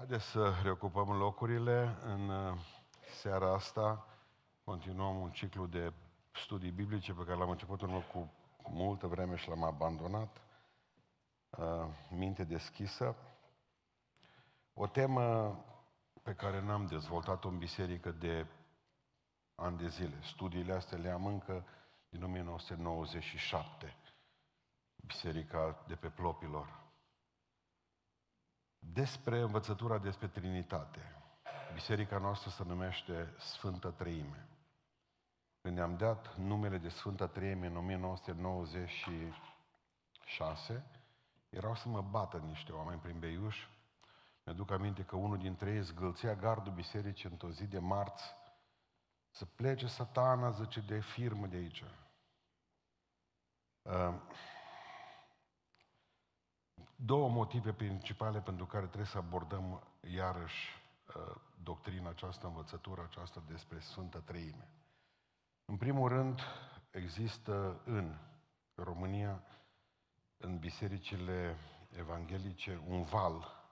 Haideți să reocupăm locurile. În uh, seara asta continuăm un ciclu de studii biblice pe care l-am început în urmă cu multă vreme și l-am abandonat. Uh, minte deschisă. O temă pe care n-am dezvoltat-o în biserică de ani de zile. Studiile astea le am încă din 1997. Biserica de pe Plopilor despre învățătura despre Trinitate. Biserica noastră se numește Sfântă Treime. Când ne-am dat numele de Sfântă Treime în 1996, erau să mă bată niște oameni prin Beiuș. Mi-aduc aminte că unul dintre ei zgâlțea gardul bisericii într-o zi de marți să plece satana, zice, de firmă de aici. Uh, două motive principale pentru care trebuie să abordăm iarăși uh, doctrina aceasta, învățătura aceasta despre Sfântă Treime. În primul rând, există în România, în bisericile evanghelice, un val,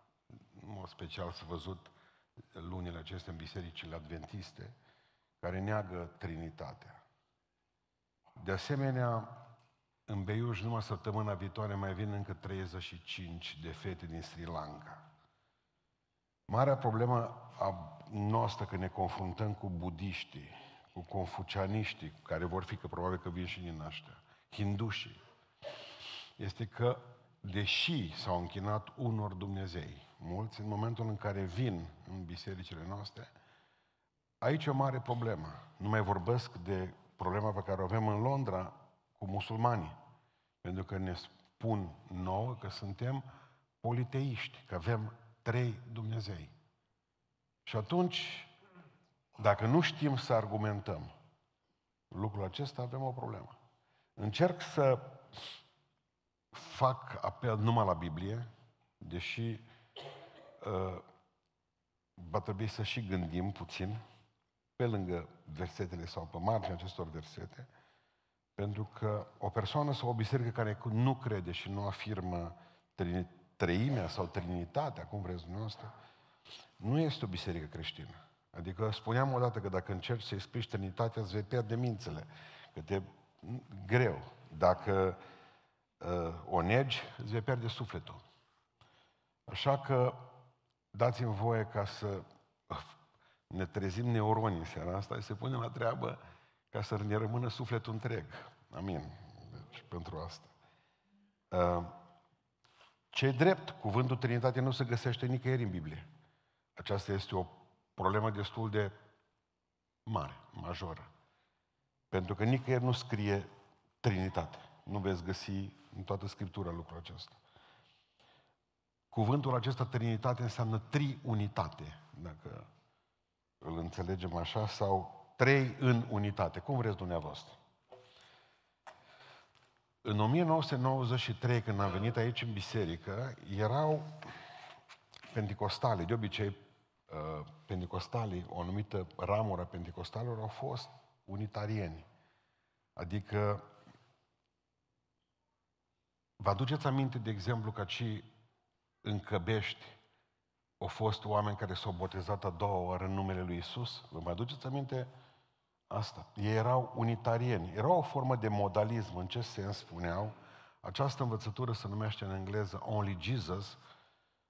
în mod special s-a văzut lunile acestea în bisericile adventiste, care neagă Trinitatea. De asemenea, în Beiuș, numai săptămâna viitoare, mai vin încă 35 de fete din Sri Lanka. Marea problemă a noastră când ne confruntăm cu budiștii, cu confucianiștii, care vor fi, că probabil că vin și din ăștia, hindușii, este că, deși s-au închinat unor Dumnezei, mulți, în momentul în care vin în bisericile noastre, aici e o mare problemă. Nu mai vorbesc de problema pe care o avem în Londra, cu musulmanii. Pentru că ne spun nouă că suntem politeiști, că avem trei Dumnezei. Și atunci, dacă nu știm să argumentăm lucrul acesta, avem o problemă. Încerc să fac apel numai la Biblie, deși uh, va trebui să și gândim puțin pe lângă versetele sau pe marginea acestor versete, pentru că o persoană sau o biserică care nu crede și nu afirmă treimea sau trinitatea, cum vreți dumneavoastră, nu este o biserică creștină. Adică spuneam odată că dacă încerci să explici Trinitatea, îți vei pierde mințele. Că te greu. Dacă uh, o negi, îți vei pierde sufletul. Așa că dați-mi voie ca să ne trezim neuronii în seara asta și să punem la treabă ca să ne rămână sufletul întreg. Amin. Deci, pentru asta. Uh, ce drept, cuvântul Trinitate nu se găsește nicăieri în Biblie. Aceasta este o problemă destul de mare, majoră. Pentru că nicăieri nu scrie Trinitate. Nu veți găsi în toată Scriptura lucrul acesta. Cuvântul acesta, Trinitate, înseamnă triunitate, dacă îl înțelegem așa, sau trei în unitate. Cum vreți dumneavoastră? În 1993, când am venit aici în biserică, erau pentecostale, de obicei uh, pentecostalii, o anumită ramură a pentecostalilor, au fost unitarieni. Adică, vă aduceți aminte, de exemplu, că și în Căbești au fost oameni care s-au botezat a doua oară în numele lui Isus? Vă mai aduceți aminte asta. Ei erau unitarieni. Era o formă de modalism. În ce sens spuneau? Această învățătură se numește în engleză Only Jesus,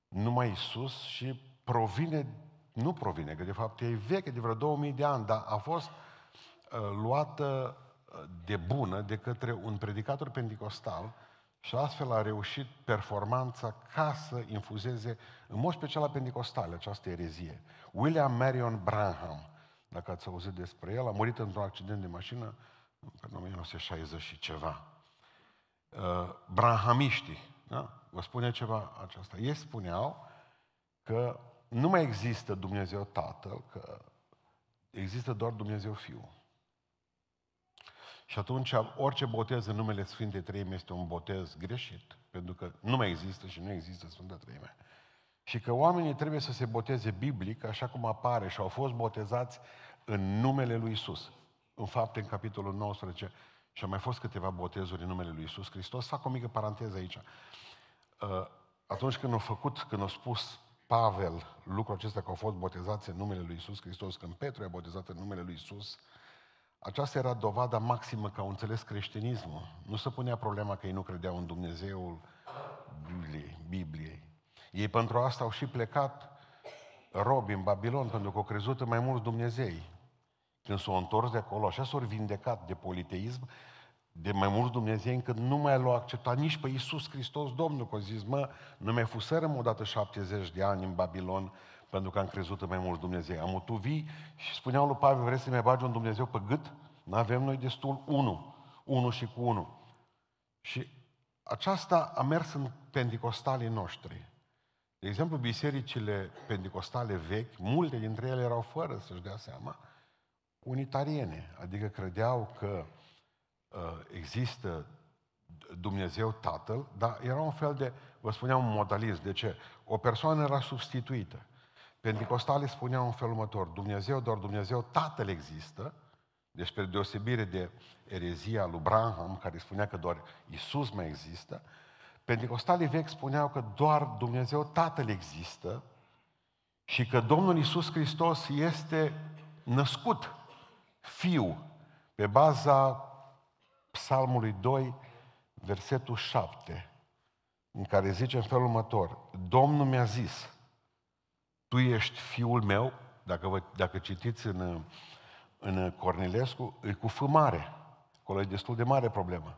numai Isus și provine, nu provine, că de fapt e veche, de vreo 2000 de ani, dar a fost uh, luată uh, de bună de către un predicator pentecostal și astfel a reușit performanța ca să infuzeze, în mod special la pentecostale, această erezie. William Marion Branham, dacă ați auzit despre el, a murit într-un accident de mașină în 1960 și ceva. Uh, Branhamiștii, da? Vă spune ceva aceasta. Ei spuneau că nu mai există Dumnezeu Tatăl, că există doar Dumnezeu Fiul. Și atunci orice botez în numele Sfintei Treime este un botez greșit, pentru că nu mai există și nu există Sfânta Treime și că oamenii trebuie să se boteze biblic, așa cum apare și au fost botezați în numele lui Isus. În fapt, în capitolul 19, și au mai fost câteva botezuri în numele lui Isus Hristos. Fac o mică paranteză aici. Uh, atunci când au făcut, când au spus Pavel lucrul acesta că au fost botezați în numele lui Isus Hristos, când Petru e botezat în numele lui Isus, aceasta era dovada maximă că au înțeles creștinismul. Nu se punea problema că ei nu credeau în Dumnezeul Bibliei. Bibliei. Ei pentru asta au și plecat robi în Babilon, pentru că au crezut în mai mulți Dumnezei. Când s-au întors de acolo, așa s-au vindecat de politeism, de mai mulți Dumnezei, încât nu mai l-au acceptat nici pe Iisus Hristos, Domnul, că au zis, mă, nu mai fuserăm odată 70 de ani în Babilon, pentru că am crezut în mai mulți Dumnezei. Am tu vii și spuneau lui Pavel, vreți să mai bagi un Dumnezeu pe gât? Nu avem noi destul unu, unu și cu unu. Și aceasta a mers în pentecostalii noștri. De exemplu, bisericile pentecostale vechi, multe dintre ele erau fără să-și dea seama, unitariene, adică credeau că uh, există Dumnezeu Tatăl, dar era un fel de, vă spuneam, un modalism. De ce? O persoană era substituită. Pentecostalii spuneau în felul următor, Dumnezeu, doar Dumnezeu Tatăl există, despre deosebire de erezia lui Branham, care spunea că doar Isus mai există, Pentecostalii vechi spuneau că doar Dumnezeu Tatăl există și că Domnul Isus Hristos este născut fiu pe baza Psalmului 2, versetul 7, în care zice în felul următor, Domnul mi-a zis, tu ești fiul meu, dacă, vă, dacă citiți în, în Cornilescu, e cu F mare. Acolo e destul de mare problemă.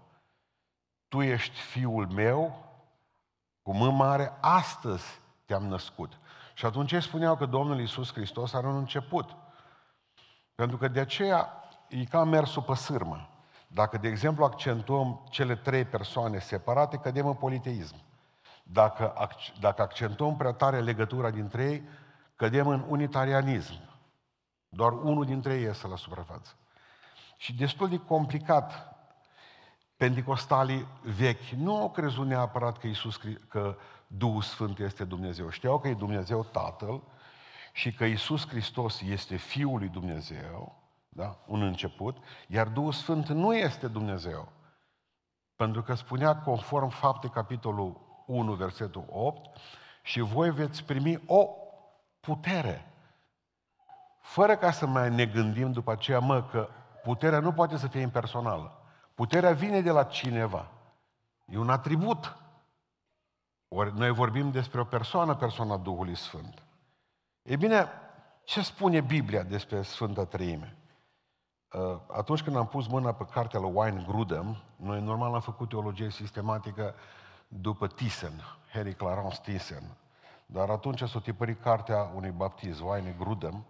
Tu ești fiul meu, cu M mare, astăzi te-am născut. Și atunci ei spuneau că Domnul Iisus Hristos are un început. Pentru că de aceea e ca mersul pe sârmă. Dacă, de exemplu, accentuăm cele trei persoane separate, cădem în politeism. Dacă, dacă accentuăm prea tare legătura dintre ei, cădem în unitarianism. Doar unul dintre ei iese la suprafață. Și destul de complicat. Pentecostalii vechi nu au crezut neapărat că, Iisus, că Duhul Sfânt este Dumnezeu. Știau că e Dumnezeu Tatăl și că Iisus Hristos este Fiul lui Dumnezeu, da? un început, iar Duhul Sfânt nu este Dumnezeu. Pentru că spunea conform fapte capitolul 1, versetul 8, și voi veți primi o putere. Fără ca să mai ne gândim după aceea, mă, că puterea nu poate să fie impersonală. Puterea vine de la cineva. E un atribut. Ori noi vorbim despre o persoană, persoana Duhului Sfânt. E bine, ce spune Biblia despre Sfânta Treime? Uh, atunci când am pus mâna pe cartea lui Wayne Grudem, noi normal am făcut teologie sistematică după Thyssen, Harry Clarence Thyssen. Dar atunci s-a tipărit cartea unui baptist, Wayne Grudem,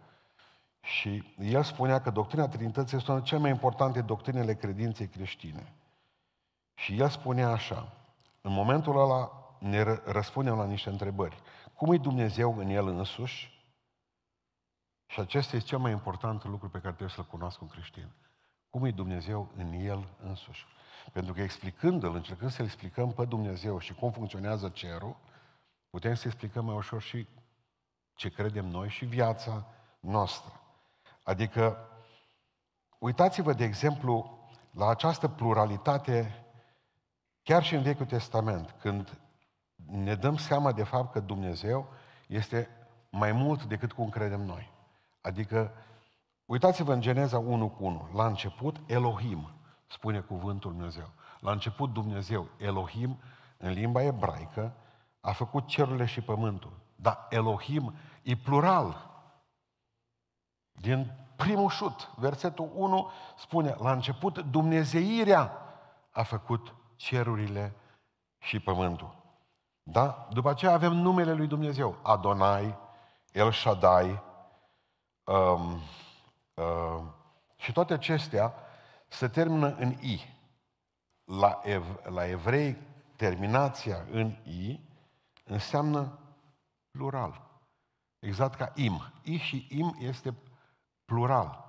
și el spunea că doctrina Trinității este una dintre cele mai importante doctrinele credinței creștine. Și el spunea așa, în momentul ăla ne răspundem la niște întrebări. Cum e Dumnezeu în El însuși? Și acesta este cel mai important lucru pe care trebuie să-l cunoască un creștin. Cum e Dumnezeu în El însuși? Pentru că explicându-L, încercând să-L explicăm pe Dumnezeu și cum funcționează cerul, putem să explicăm mai ușor și ce credem noi și viața noastră. Adică, uitați-vă, de exemplu, la această pluralitate, chiar și în Vechiul Testament, când ne dăm seama de fapt că Dumnezeu este mai mult decât cum credem noi. Adică, uitați-vă în Geneza 1 cu 1. La început, Elohim, spune cuvântul Dumnezeu. La început Dumnezeu, Elohim, în limba ebraică, a făcut cerurile și pământul. Dar Elohim e plural. Din primul șut, versetul 1 spune, la început Dumnezeirea a făcut cerurile și pământul. Da? După aceea avem numele lui Dumnezeu. Adonai, El Shaddai. Um, uh, și toate acestea se termină în I. La, ev- la evrei, terminația în I înseamnă plural. Exact ca im. I și im este plural.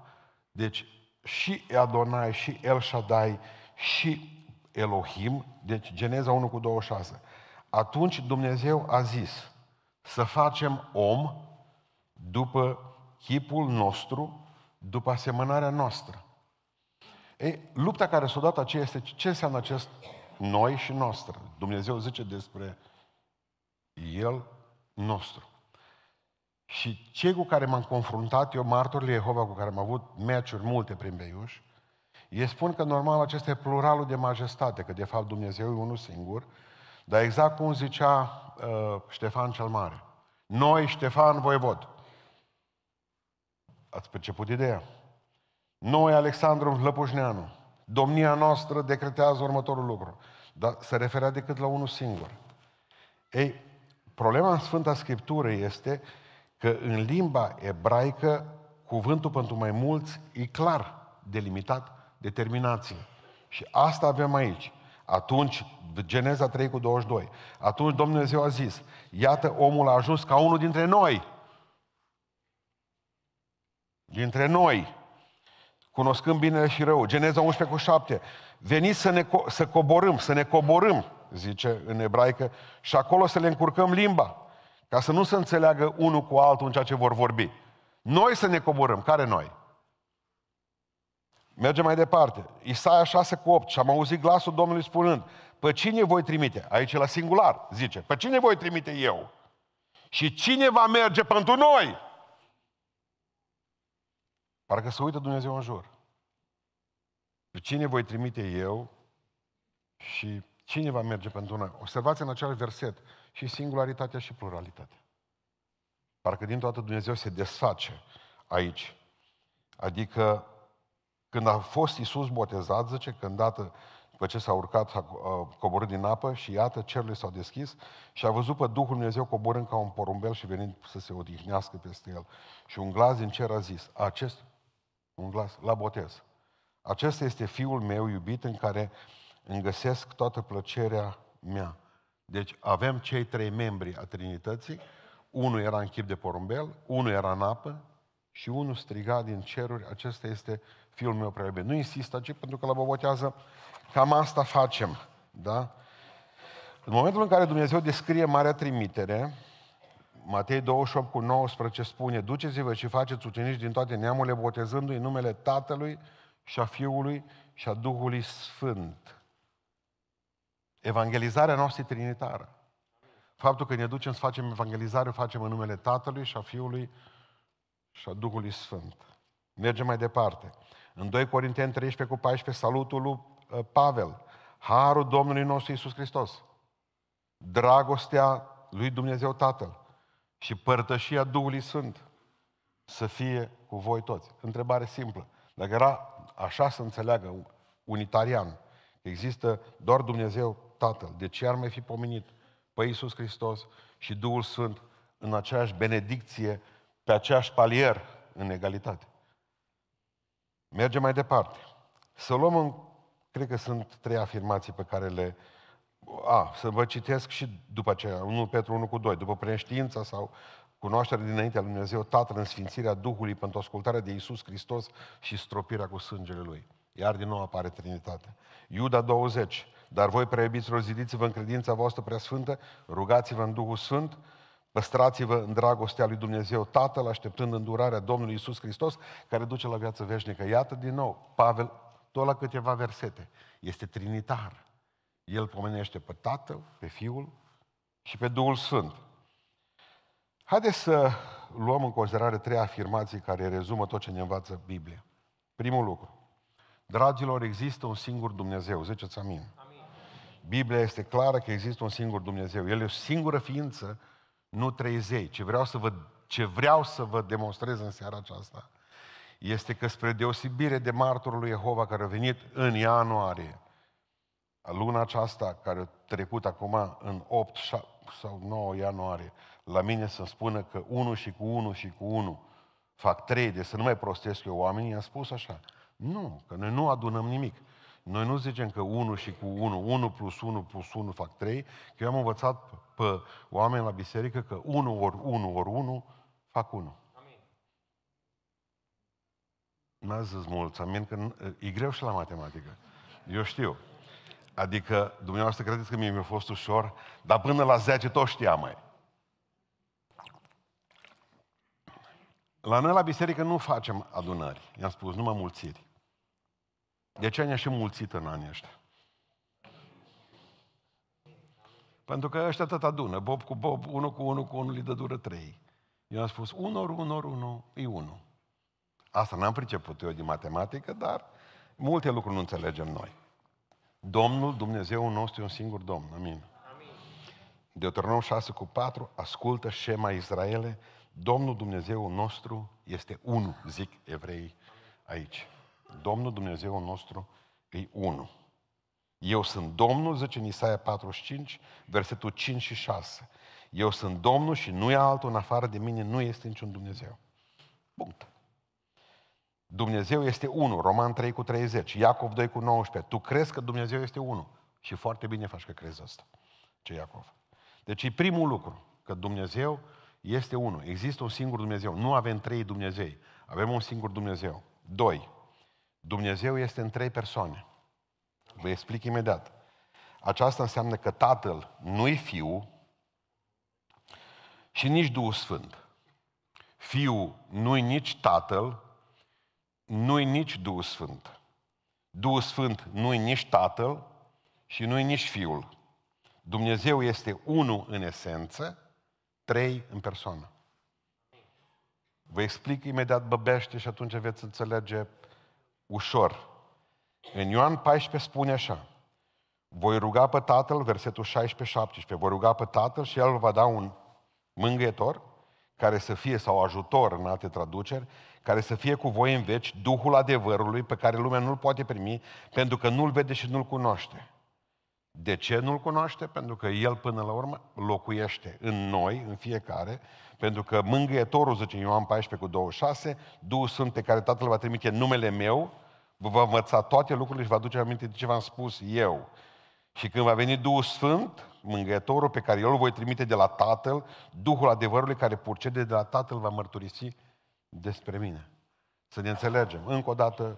Deci și Adonai, și El Shaddai, și Elohim, deci Geneza 1 cu 26. Atunci Dumnezeu a zis să facem om după chipul nostru, după asemănarea noastră. Ei, lupta care s-a dat aceea este ce înseamnă acest noi și noastră. Dumnezeu zice despre El nostru. Și cei cu care m-am confruntat, eu, martorii Jehova, cu care am avut meciuri multe prin Beiuș, ei spun că normal acesta e pluralul de majestate, că de fapt Dumnezeu e unul singur, dar exact cum zicea uh, Ștefan cel Mare. Noi, Ștefan Voievod. Ați perceput ideea? Noi, Alexandru Lăpușneanu, domnia noastră decretează următorul lucru. Dar se referea decât la unul singur. Ei, problema în Sfânta Scriptură este că în limba ebraică cuvântul pentru mai mulți e clar delimitat determinație. Și asta avem aici. Atunci, Geneza 3 cu 22, atunci Dumnezeu a zis, iată omul a ajuns ca unul dintre noi. Dintre noi. Cunoscând binele și rău. Geneza 11 cu 7. Veniți să, ne, să coborâm, să ne coborâm, zice în ebraică, și acolo să le încurcăm limba, ca să nu se înțeleagă unul cu altul în ceea ce vor vorbi. Noi să ne coborâm. Care noi? Mergem mai departe. Isaia 6 cu 8. Și am auzit glasul Domnului spunând, pe cine voi trimite? Aici la singular, zice. Pe cine voi trimite eu? Și cine va merge pentru noi? Parcă să uită Dumnezeu în jur. Pe cine voi trimite eu și cine va merge pentru noi? Observați în acel verset și singularitatea și pluralitatea. Parcă din toată Dumnezeu se desface aici. Adică când a fost Iisus botezat, zice, când dată, după ce s-a urcat, s-a coborât din apă și iată, cerurile s-au deschis și a văzut pe Duhul Dumnezeu coborând ca un porumbel și venind să se odihnească peste el. Și un glas din cer a zis, acest, un glas, la botez, acesta este Fiul meu iubit în care îmi găsesc toată plăcerea mea. Deci avem cei trei membri a Trinității, unul era în chip de porumbel, unul era în apă și unul striga din ceruri, acesta este fiul meu prea iubit. Nu insist aici pentru că la bobotează cam asta facem. Da? În momentul în care Dumnezeu descrie Marea Trimitere, Matei 28 cu 19 spune, duceți-vă și faceți ucenici din toate neamurile, botezându-i în numele Tatălui și a Fiului și a Duhului Sfânt. Evangelizarea noastră e trinitară. Faptul că ne ducem să facem evangelizare, o facem în numele Tatălui și a Fiului și a Duhului Sfânt. Mergem mai departe. În 2 Corinteni 13 cu 14, salutul lui uh, Pavel. Harul Domnului nostru Iisus Hristos. Dragostea lui Dumnezeu Tatăl și părtășia Duhului Sfânt să fie cu voi toți. Întrebare simplă. Dacă era așa să înțeleagă unitarian, există doar Dumnezeu Tatăl, de ce ar mai fi pomenit pe Iisus Hristos și Duhul Sfânt în aceeași benedicție, pe aceeași palier în egalitate? Mergem mai departe. Să luăm în... Cred că sunt trei afirmații pe care le... A, să vă citesc și după aceea, 1 Petru 1 cu 2, după preștiința sau cunoașterea dinaintea lui Dumnezeu, Tatăl în sfințirea Duhului pentru ascultarea de Iisus Hristos și stropirea cu sângele Lui. Iar din nou apare Trinitatea. Iuda 20, dar voi, preiubiților, zidiți-vă în credința voastră preasfântă, rugați-vă în Duhul Sfânt, Păstrați-vă în dragostea lui Dumnezeu Tatăl, așteptând îndurarea Domnului Isus Hristos, care duce la viață veșnică. Iată din nou, Pavel, tot la câteva versete, este trinitar. El pomenește pe Tatăl, pe Fiul și pe Duhul Sfânt. Haideți să luăm în considerare trei afirmații care rezumă tot ce ne învață Biblia. Primul lucru. Dragilor, există un singur Dumnezeu. Ziceți amin. Amin. Biblia este clară că există un singur Dumnezeu. El e o singură ființă nu trei zei. Ce vreau să vă, ce vreau să vă demonstrez în seara aceasta este că spre deosebire de martorul lui Jehova care a venit în ianuarie, luna aceasta care a trecut acum în 8 sau 9 ianuarie, la mine să spună că 1 și cu 1 și cu 1 fac 3, de să nu mai prostesc eu oamenii, i-am spus așa. Nu, că noi nu adunăm nimic. Noi nu zicem că 1 și cu 1, 1 plus 1 plus 1 fac 3, că eu am învățat pe oameni la biserică că 1 ori 1 ori 1 fac 1. Amin. N-a zis mulți, amin, că e greu și la matematică. Eu știu. Adică, dumneavoastră credeți că mie mi-a fost ușor, dar până la 10 tot știam mai. La noi la biserică nu facem adunări. I-am spus, numai mulțiri. De ce ne-a și mulțit în anii ăștia? Pentru că ăștia tot adună. Bob cu Bob, unul cu unul cu unul, îi dă dură trei. Eu am spus, 1 ori 1 ori 1 e 1. Asta n-am priceput eu din matematică, dar multe lucruri nu înțelegem noi. Domnul, Dumnezeu nostru, e un singur Domn. Amin. Amin. Deuteronom 6 cu 4, ascultă Shema Israele, Domnul Dumnezeu nostru este unul, zic evrei aici. Domnul Dumnezeu nostru e unul. Eu sunt Domnul, zice în Isaia 45, versetul 5 și 6. Eu sunt Domnul și nu e altul în afară de mine, nu este niciun Dumnezeu. Punct. Dumnezeu este unul, Roman 3 cu 30, Iacov 2 cu 19. Tu crezi că Dumnezeu este unul. Și foarte bine faci că crezi asta. Ce Iacov. Deci e primul lucru, că Dumnezeu este unul. Există un singur Dumnezeu. Nu avem trei Dumnezei. Avem un singur Dumnezeu. Doi. Dumnezeu este în trei persoane. Vă explic imediat. Aceasta înseamnă că Tatăl nu-i Fiu și nici Duhul Sfânt. Fiul nu-i nici Tatăl, nu-i nici Duhul Sfânt. Duhul Sfânt nu-i nici Tatăl și nu-i nici Fiul. Dumnezeu este unul în esență, trei în persoană. Vă explic imediat băbește și atunci veți înțelege ușor. În Ioan 14 spune așa, voi ruga pe Tatăl, versetul 16-17, voi ruga pe Tatăl și El va da un mângâietor, care să fie, sau ajutor în alte traduceri, care să fie cu voi în veci, Duhul adevărului pe care lumea nu-l poate primi, pentru că nu-l vede și nu-l cunoaște. De ce nu-l cunoaște? Pentru că El, până la urmă, locuiește în noi, în fiecare, pentru că mângâietorul, zice Ioan 14 cu 26, Duhul Sfânt pe care Tatăl va trimite în numele meu, vă va învăța toate lucrurile și va duce aminte de ce v-am spus eu. Și când va veni Duhul Sfânt, mângâietorul pe care eu îl voi trimite de la Tatăl, Duhul adevărului care purcede de la Tatăl va mărturisi despre mine. Să ne înțelegem. Încă o dată,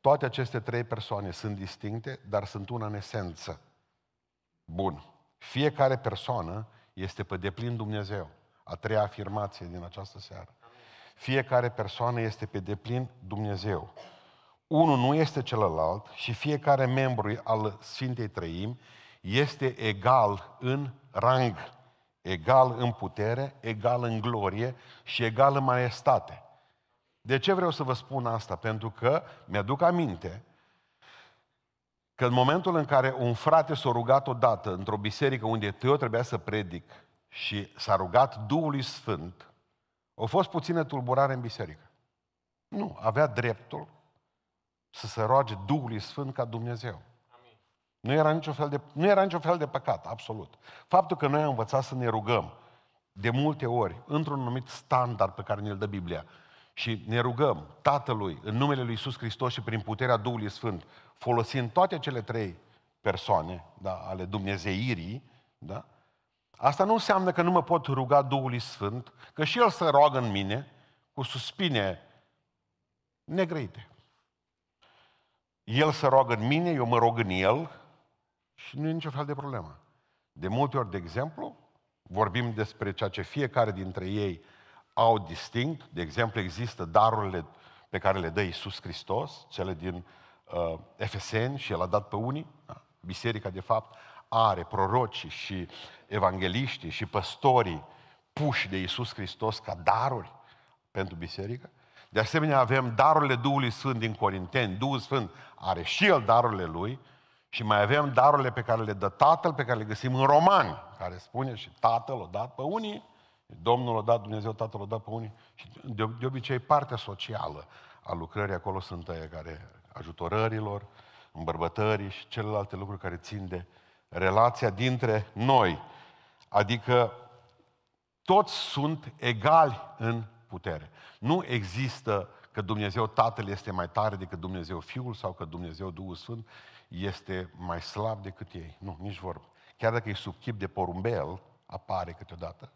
toate aceste trei persoane sunt distincte, dar sunt una în esență. Bun. Fiecare persoană este pe deplin Dumnezeu. A treia afirmație din această seară. Fiecare persoană este pe deplin Dumnezeu. Unul nu este celălalt și fiecare membru al Sfintei Trăim este egal în rang, egal în putere, egal în glorie și egal în maestate. De ce vreau să vă spun asta? Pentru că mi-aduc aminte că în momentul în care un frate s-a rugat odată într-o biserică unde eu trebuia să predic și s-a rugat Duhului Sfânt, a fost puțină tulburare în biserică. Nu, avea dreptul să se roage Duhului Sfânt ca Dumnezeu. Nu era, niciun fel de, nu era niciun fel de păcat, absolut. Faptul că noi am învățat să ne rugăm de multe ori, într-un anumit standard pe care ne-l dă Biblia, și ne rugăm Tatălui, în numele Lui Iisus Hristos și prin puterea Duhului Sfânt, folosind toate cele trei persoane da, ale Dumnezeirii, da? asta nu înseamnă că nu mă pot ruga Duhului Sfânt, că și El să roagă în mine cu suspine negrăite. El se roagă în mine, eu mă rog în El și nu e nicio fel de problemă. De multe ori, de exemplu, vorbim despre ceea ce fiecare dintre ei au distinct. De exemplu, există darurile pe care le dă Iisus Hristos, cele din uh, Efeseni și El a dat pe unii. Da? Biserica, de fapt, are prorocii și evangeliștii și păstorii puși de Iisus Hristos ca daruri pentru biserică. De asemenea, avem darurile Duhului Sfânt din Corinteni. Duhul Sfânt are și el darurile lui și mai avem darurile pe care le dă Tatăl, pe care le găsim în Romani, care spune și Tatăl o dat pe unii, Domnul o dat, Dumnezeu Tatăl o dat pe unii și de, de obicei partea socială a lucrării acolo sunt aia care ajutorărilor, îmbărbătării și celelalte lucruri care țin de relația dintre noi. Adică toți sunt egali în putere. Nu există că Dumnezeu Tatăl este mai tare decât Dumnezeu Fiul sau că Dumnezeu Duhul Sfânt este mai slab decât ei. Nu, nici vorbă. Chiar dacă e sub chip de porumbel, apare câteodată,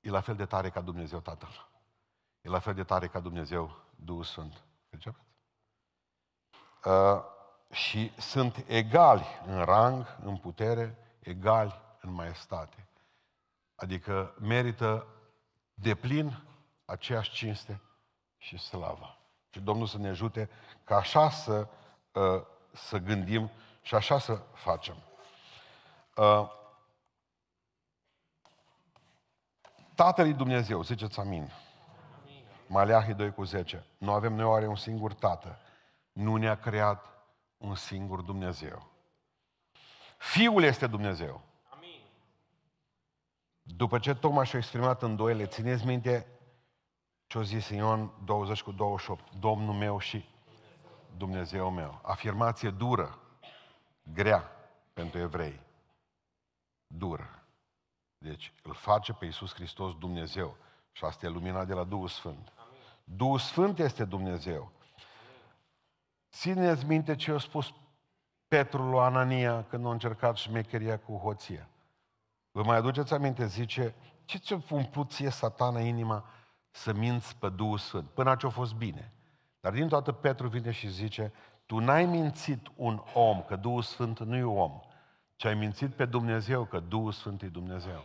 e la fel de tare ca Dumnezeu Tatăl. E la fel de tare ca Dumnezeu Duhul Sfânt. Începeți? Uh, și sunt egali în rang, în putere, egali în maestate. Adică merită de plin aceeași cinste și slavă. Și Domnul să ne ajute ca așa să, uh, să gândim și așa să facem. Uh, Tatăl Dumnezeu, ziceți amin. Maleahi 2 cu 10. Nu avem noi oare un singur Tată. Nu ne-a creat un singur Dumnezeu. Fiul este Dumnezeu. Amin. După ce Toma și-a exprimat îndoiele, țineți minte ce-a zis Ioan 20 cu 28, Domnul meu și Dumnezeu meu. Afirmație dură, grea pentru evrei. Dură. Deci îl face pe Iisus Hristos Dumnezeu. Și asta e lumina de la Duhul Sfânt. Amin. Duhul Sfânt este Dumnezeu. Țineți minte ce a spus Petru lui Anania când a încercat șmecheria cu hoția. Vă mai aduceți aminte? Zice, ce ți-a umplut ție satana inima să minți pe Duhul Sfânt? Până ce a fost bine. Dar din toată Petru vine și zice, tu n-ai mințit un om, că Duhul Sfânt nu e om, ci ai mințit pe Dumnezeu, că Duhul Sfânt e Dumnezeu.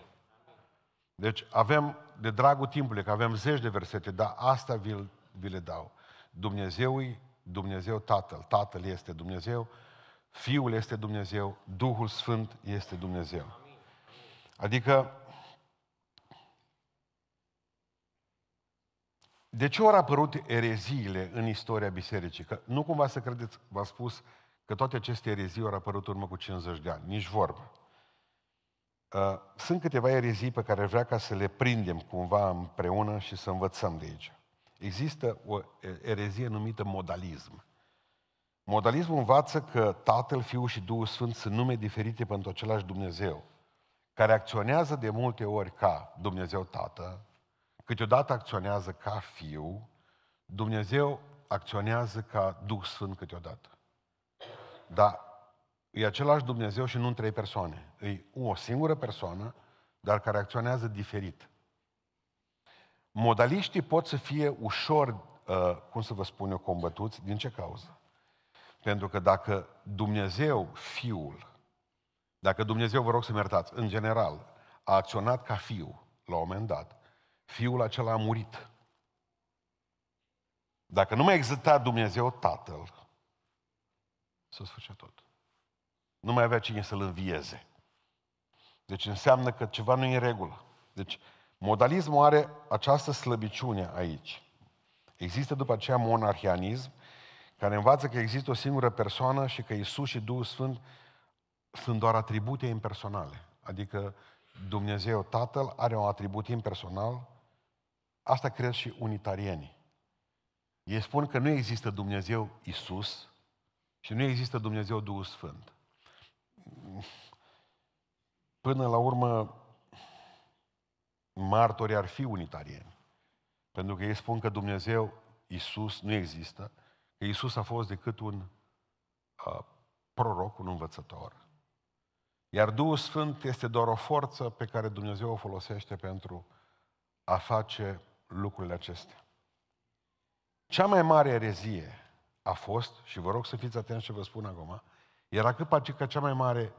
Deci avem, de dragul timpului, că avem zeci de versete, dar asta vi, vi le dau. Dumnezeu e Dumnezeu Tatăl. Tatăl este Dumnezeu, Fiul este Dumnezeu, Duhul Sfânt este Dumnezeu. Adică, de ce au apărut ereziile în istoria bisericii? Că nu cumva să credeți, v-am spus, că toate aceste erezii au apărut urmă cu 50 de ani. Nici vorbă. Uh, sunt câteva erezii pe care vrea ca să le prindem cumva împreună și să învățăm de aici. Există o erezie numită modalism. Modalismul învață că Tatăl, Fiul și Duhul Sfânt sunt nume diferite pentru același Dumnezeu, care acționează de multe ori ca Dumnezeu Tată, câteodată acționează ca Fiu, Dumnezeu acționează ca Duh Sfânt câteodată. Dar e același Dumnezeu și nu în trei persoane. E o singură persoană, dar care acționează diferit. Modaliștii pot să fie ușor, uh, cum să vă spun eu, combătuți. Din ce cauză? Pentru că dacă Dumnezeu, Fiul, dacă Dumnezeu, vă rog să-mi iertați, în general, a acționat ca Fiu, la un moment dat, Fiul acela a murit. Dacă nu mai exista Dumnezeu Tatăl, să sfârșea tot. Nu mai avea cine să-l învieze. Deci înseamnă că ceva nu e în regulă. Deci modalismul are această slăbiciune aici. Există după aceea monarhianism, care învață că există o singură persoană și că Isus și Duhul Sfânt sunt doar atribute impersonale. Adică Dumnezeu Tatăl are un atribut impersonal, asta cred și unitarienii. Ei spun că nu există Dumnezeu Isus și nu există Dumnezeu Duhul Sfânt. Până la urmă, martorii ar fi unitarieni. Pentru că ei spun că Dumnezeu, Isus, nu există, că Isus a fost decât un uh, proroc, un învățător. Iar Duhul Sfânt este doar o forță pe care Dumnezeu o folosește pentru a face lucrurile acestea. Cea mai mare erezie a fost, și vă rog să fiți atenți ce vă spun acum, era cât face ca cea mai mare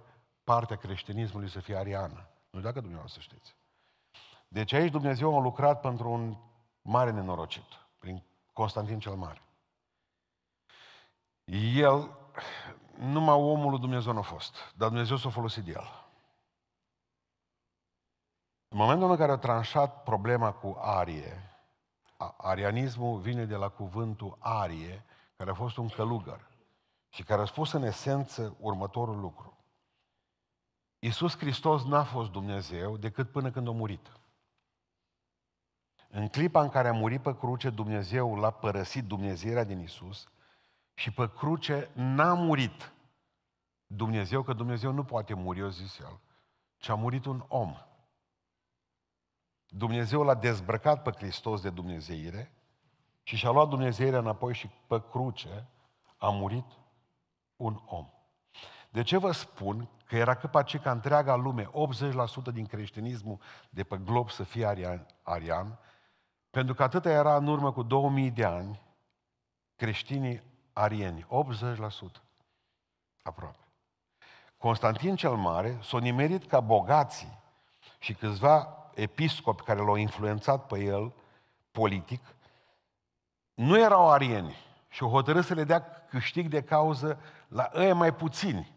parte a creștinismului să fie ariană. Nu dacă dumneavoastră știți. Deci aici Dumnezeu a lucrat pentru un mare nenorocit, prin Constantin cel Mare. El, numai omul lui Dumnezeu nu a fost, dar Dumnezeu s-a folosit de el. În momentul în care a tranșat problema cu arie, arianismul vine de la cuvântul arie, care a fost un călugăr și care a spus în esență următorul lucru. Iisus Hristos n-a fost Dumnezeu decât până când a murit. În clipa în care a murit pe cruce, Dumnezeu l-a părăsit Dumnezeirea din Isus și pe cruce n-a murit Dumnezeu, că Dumnezeu nu poate muri, o zis el, ci a murit un om. Dumnezeu l-a dezbrăcat pe Hristos de Dumnezeire și și-a luat Dumnezeirea înapoi și pe cruce a murit un om. De ce vă spun că era capace ca întreaga lume, 80% din creștinismul de pe glob să fie arian, arian pentru că atâta era în urmă cu 2000 de ani creștinii arieni, 80% aproape. Constantin cel Mare s-a nimerit ca bogații și câțiva episcopi care l-au influențat pe el politic, nu erau arieni și o hotărât să le dea câștig de cauză la ăia mai puțini,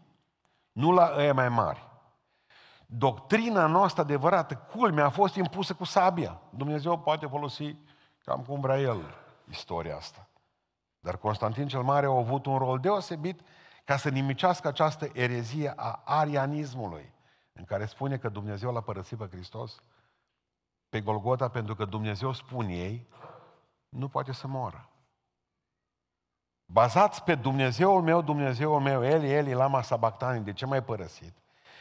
nu la ăia mai mari. Doctrina noastră adevărată, culmea, a fost impusă cu sabia. Dumnezeu poate folosi cam cum vrea El istoria asta. Dar Constantin cel Mare a avut un rol deosebit ca să nimicească această erezie a arianismului, în care spune că Dumnezeu l-a părăsit pe Hristos pe Golgota pentru că Dumnezeu, spun ei, nu poate să moară. Bazați pe Dumnezeul meu, Dumnezeul meu, Eli, Eli, lama sabactani, de ce mai părăsit?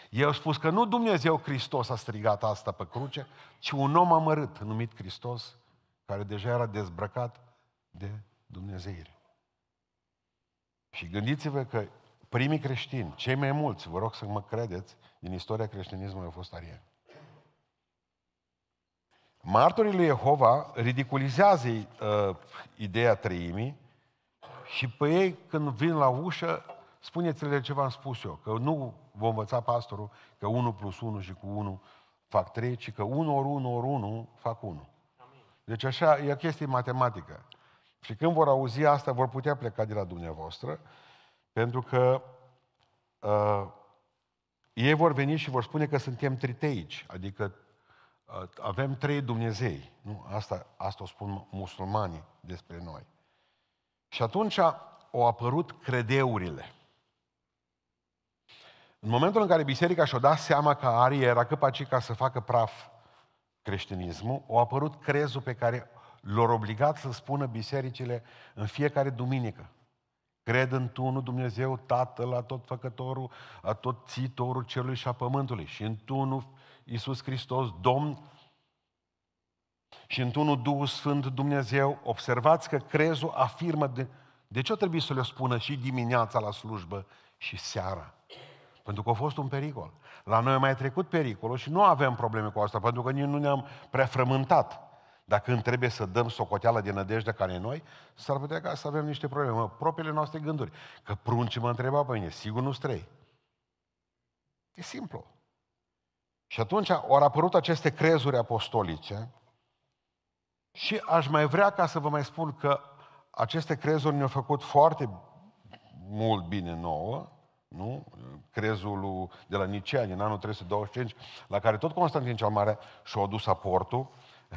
Ei au spus că nu Dumnezeu Hristos a strigat asta pe cruce, ci un om amărât numit Hristos, care deja era dezbrăcat de Dumnezeire. Și gândiți-vă că primii creștini, cei mai mulți, vă rog să mă credeți, din istoria creștinismului au fost arieni. Martorii lui Jehova ridiculizează uh, ideea treimii și pe ei când vin la ușă, spuneți-le ce v-am spus eu, că nu vom învăța pastorul că 1 plus 1 și cu 1 fac 3, ci că 1 ori 1 ori 1 fac 1. Deci așa, e o chestie matematică. Și când vor auzi asta, vor putea pleca de la dumneavoastră, pentru că uh, ei vor veni și vor spune că suntem triteici, adică uh, avem trei Dumnezei. Nu? Asta, asta o spun musulmanii despre noi. Și atunci au apărut credeurile. În momentul în care biserica și-a dat seama că arie era capacită să facă praf creștinismul, au apărut crezul pe care l-au obligat să spună bisericile în fiecare duminică. Cred în tu, unul Dumnezeu, Tatăl, a tot făcătorul, a tot țitorul cerului și a pământului. Și în tu, unul Iisus Hristos, Domn, și în unul Duhul Sfânt Dumnezeu, observați că crezul afirmă de, de ce trebuie să le spună și dimineața la slujbă și seara? Pentru că a fost un pericol. La noi a mai trecut pericolul și nu avem probleme cu asta, pentru că nici nu ne-am prea frământat. Dacă când trebuie să dăm socoteală de nădejde care e noi, s-ar putea ca să avem niște probleme. Propriile noastre gânduri. Că pruncii mă întreba pe mine, sigur nu străi. E simplu. Și atunci au apărut aceste crezuri apostolice și aș mai vrea ca să vă mai spun că aceste crezuri ne-au făcut foarte mult bine nouă, nu? Crezul de la Nicea din anul 325, la care tot Constantin cel Mare și-a adus aportul.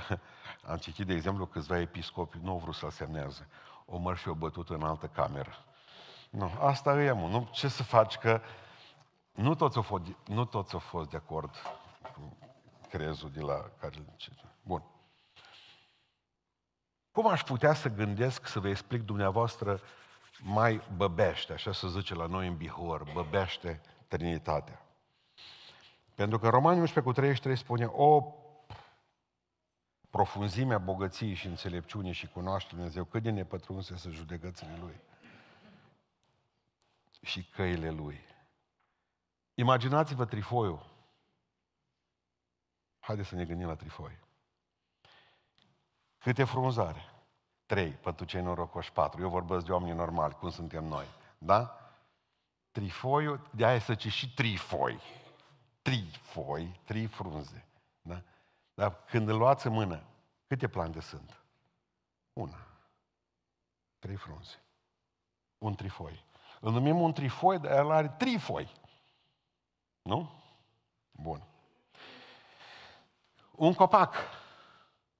Am citit, de exemplu, câțiva episcopi, nu au vrut să-l semnează. O măr și o bătut în altă cameră. Nu, asta e, mă. Nu, ce să faci că nu toți au fost, nu toți au fost de acord cu crezul de la care... Bun. Cum aș putea să gândesc să vă explic dumneavoastră mai băbește, așa să zice la noi în Bihor, băbește Trinitatea. Pentru că Romanii 11 cu 33 spune o profunzimea bogăției și înțelepciunii și cunoaște Dumnezeu, cât de nepătrunse să judecățile Lui și căile Lui. Imaginați-vă trifoiul. Haideți să ne gândim la trifoi. Câte frunzare? Trei, pentru cei norocoși patru. Eu vorbesc de oameni normali, cum suntem noi. Da? Trifoiul, de aia să și trifoi. Trifoi, trei frunze. Da? Dar când îl luați în mână, câte plante sunt? Una. Trei frunze. Un trifoi. Îl numim un trifoi, dar el are trifoi. Nu? Bun. Un copac.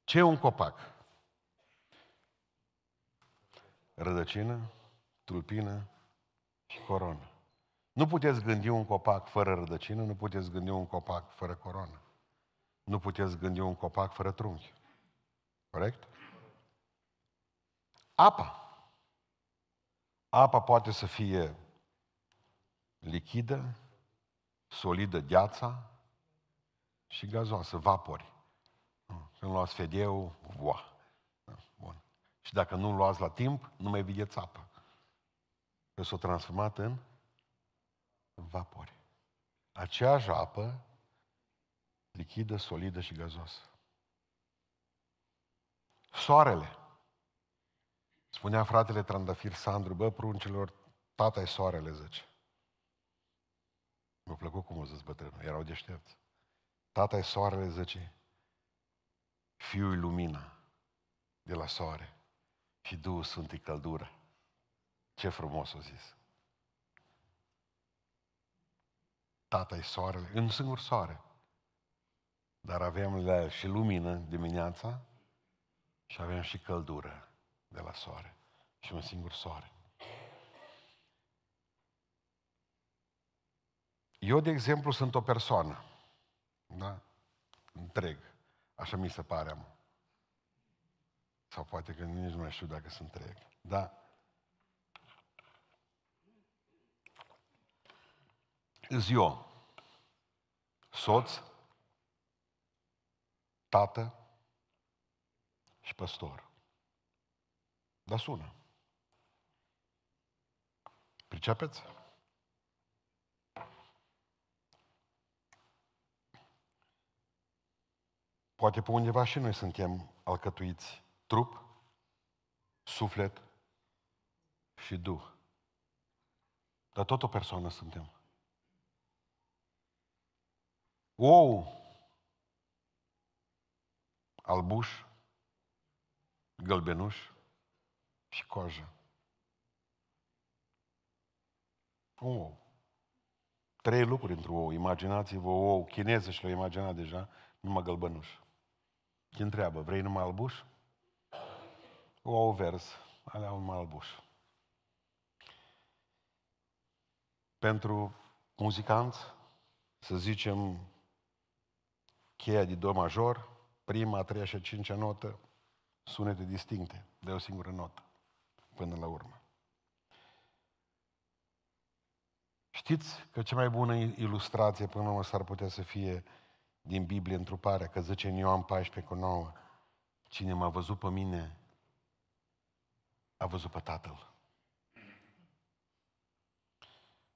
Ce e un copac? Rădăcină, tulpină și coronă. Nu puteți gândi un copac fără rădăcină, nu puteți gândi un copac fără coronă. Nu puteți gândi un copac fără trunchi. Corect? Apa. Apa poate să fie lichidă, solidă, gheața și gazoasă, vapori. Când luați fedeu, voa. Bun. Și dacă nu luați la timp, nu mai vedeți apă. Că s-a transformat în vapori. Aceeași apă, lichidă, solidă și gazoasă. Soarele. Spunea fratele Trandafir Sandru, bă, pruncilor, tata e soarele, zice. Mi-a plăcut cum o zis bătrânul, erau deștepți. Tata e soarele, zice, fiul lumina de la soare și Duhul Sfânt e căldură. Ce frumos o zis. tata e soarele, un singur soare. Dar avem la și lumină dimineața și avem și căldură de la soare. Și un singur soare. Eu, de exemplu, sunt o persoană. Da? Întreg. Așa mi se pare am. Sau poate că nici nu mai știu dacă sunt întreg. Da? Îți eu, soț, tată și păstor. Dar sună. Pricepeți? Poate pe undeva și noi suntem alcătuiți trup, suflet și duh. Dar tot o persoană suntem. Ou, albuș, gălbenuș și coajă. Un ou. Trei lucruri într-un ou. Imaginați-vă ou chineză și l-au imaginat deja, numai gălbenuș. Ce întreabă, vrei numai albuș? Ou vers, alea un albuș. Pentru muzicanți, să zicem, cheia de do major, prima, a treia și a cincea notă, sunete distincte, de o singură notă, până la urmă. Știți că cea mai bună ilustrație până la urmă s-ar putea să fie din Biblie întruparea, că zice în Ioan 14 cu 9, cine m-a văzut pe mine, a văzut pe Tatăl.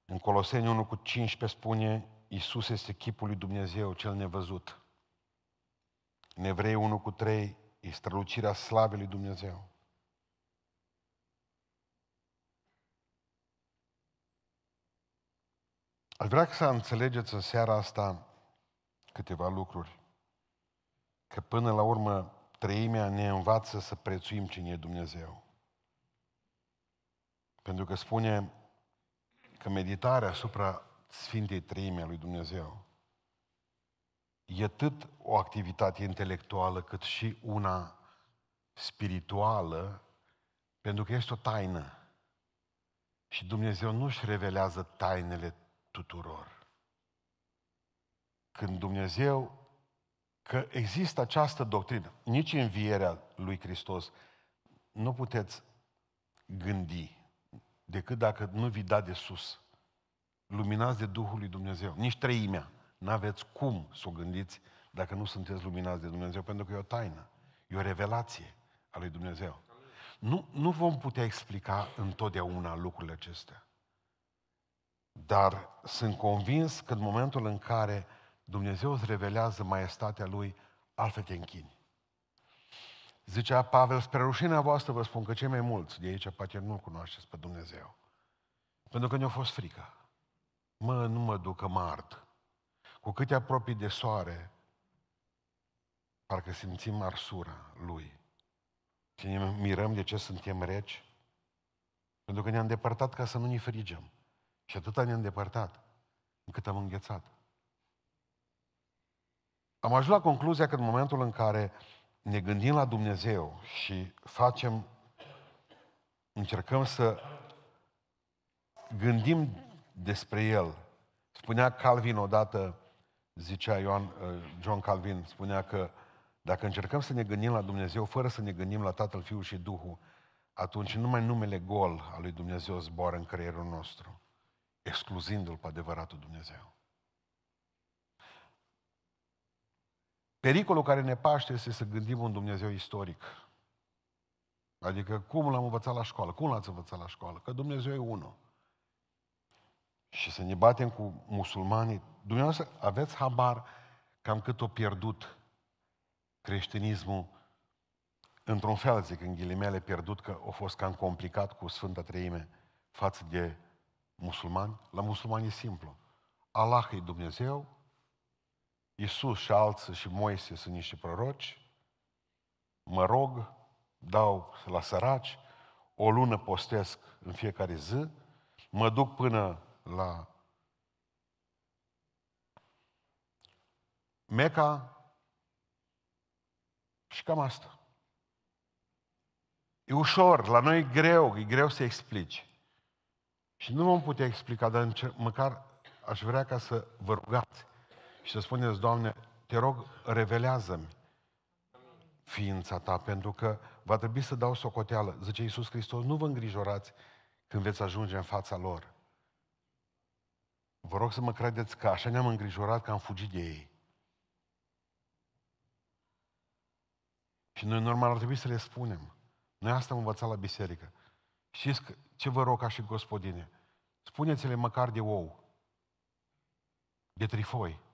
În Coloseni 1 cu 15 spune, Iisus este chipul lui Dumnezeu, cel nevăzut. În Evrei 1 cu 3, e strălucirea slavei lui Dumnezeu. Aș vrea să înțelegeți în seara asta câteva lucruri. Că până la urmă treimea ne învață să prețuim cine e Dumnezeu. Pentru că spune că meditarea asupra Sfintei Treime a lui Dumnezeu e atât o activitate intelectuală cât și una spirituală, pentru că este o taină. Și Dumnezeu nu își revelează tainele tuturor. Când Dumnezeu, că există această doctrină, nici învierea lui Hristos, nu puteți gândi decât dacă nu vi da de sus. Luminați de Duhul lui Dumnezeu. Nici treimea. N-aveți cum să o gândiți dacă nu sunteți luminați de Dumnezeu, pentru că e o taină. E o revelație a lui Dumnezeu. Nu, nu vom putea explica întotdeauna lucrurile acestea. Dar sunt convins că în momentul în care Dumnezeu îți revelează maestatea Lui, altfel te închini. Zicea Pavel, spre rușinea voastră vă spun că cei mai mulți de aici poate nu cunoașteți pe Dumnezeu. Pentru că ne-a fost frică. Mă, nu mă duc, că mă ard. Cu cât te apropii de soare, parcă simțim arsura lui. Și ne mirăm de ce suntem reci. Pentru că ne-am depărtat ca să nu ne frigem. Și atâta ne-am depărtat, încât am înghețat. Am ajuns la concluzia că în momentul în care ne gândim la Dumnezeu și facem, încercăm să gândim despre El. Spunea Calvin odată, zicea Ioan, uh, John Calvin, spunea că dacă încercăm să ne gândim la Dumnezeu fără să ne gândim la Tatăl, Fiul și Duhul, atunci numai numele gol al lui Dumnezeu zboară în creierul nostru, excluzindu-L pe adevăratul Dumnezeu. Pericolul care ne paște este să gândim un Dumnezeu istoric. Adică cum l-am învățat la școală? Cum l-ați învățat la școală? Că Dumnezeu e unul. Și să ne batem cu musulmanii. Dumnezeu, aveți habar cam cât o pierdut creștinismul într-un fel, zic, în ghilimele, pierdut că a fost cam complicat cu Sfânta Treime față de musulmani. La musulmani e simplu. Allah e Dumnezeu, Iisus și alții și Moise sunt niște proroci, mă rog, dau la săraci, o lună postesc în fiecare zi, mă duc până la Meca și cam asta. E ușor, la noi e greu, e greu să explici. Și nu vom putea explica, dar măcar aș vrea ca să vă rugați și să spuneți, Doamne, te rog, revelează-mi ființa ta, pentru că va trebui să dau socoteală. Zice Iisus Hristos, nu vă îngrijorați când veți ajunge în fața lor. Vă rog să mă credeți că așa ne-am îngrijorat că am fugit de ei. Și noi normal ar trebui să le spunem. Noi asta am învățat la biserică. Știți ce vă rog ca și gospodine? Spuneți-le măcar de ou, de trifoi,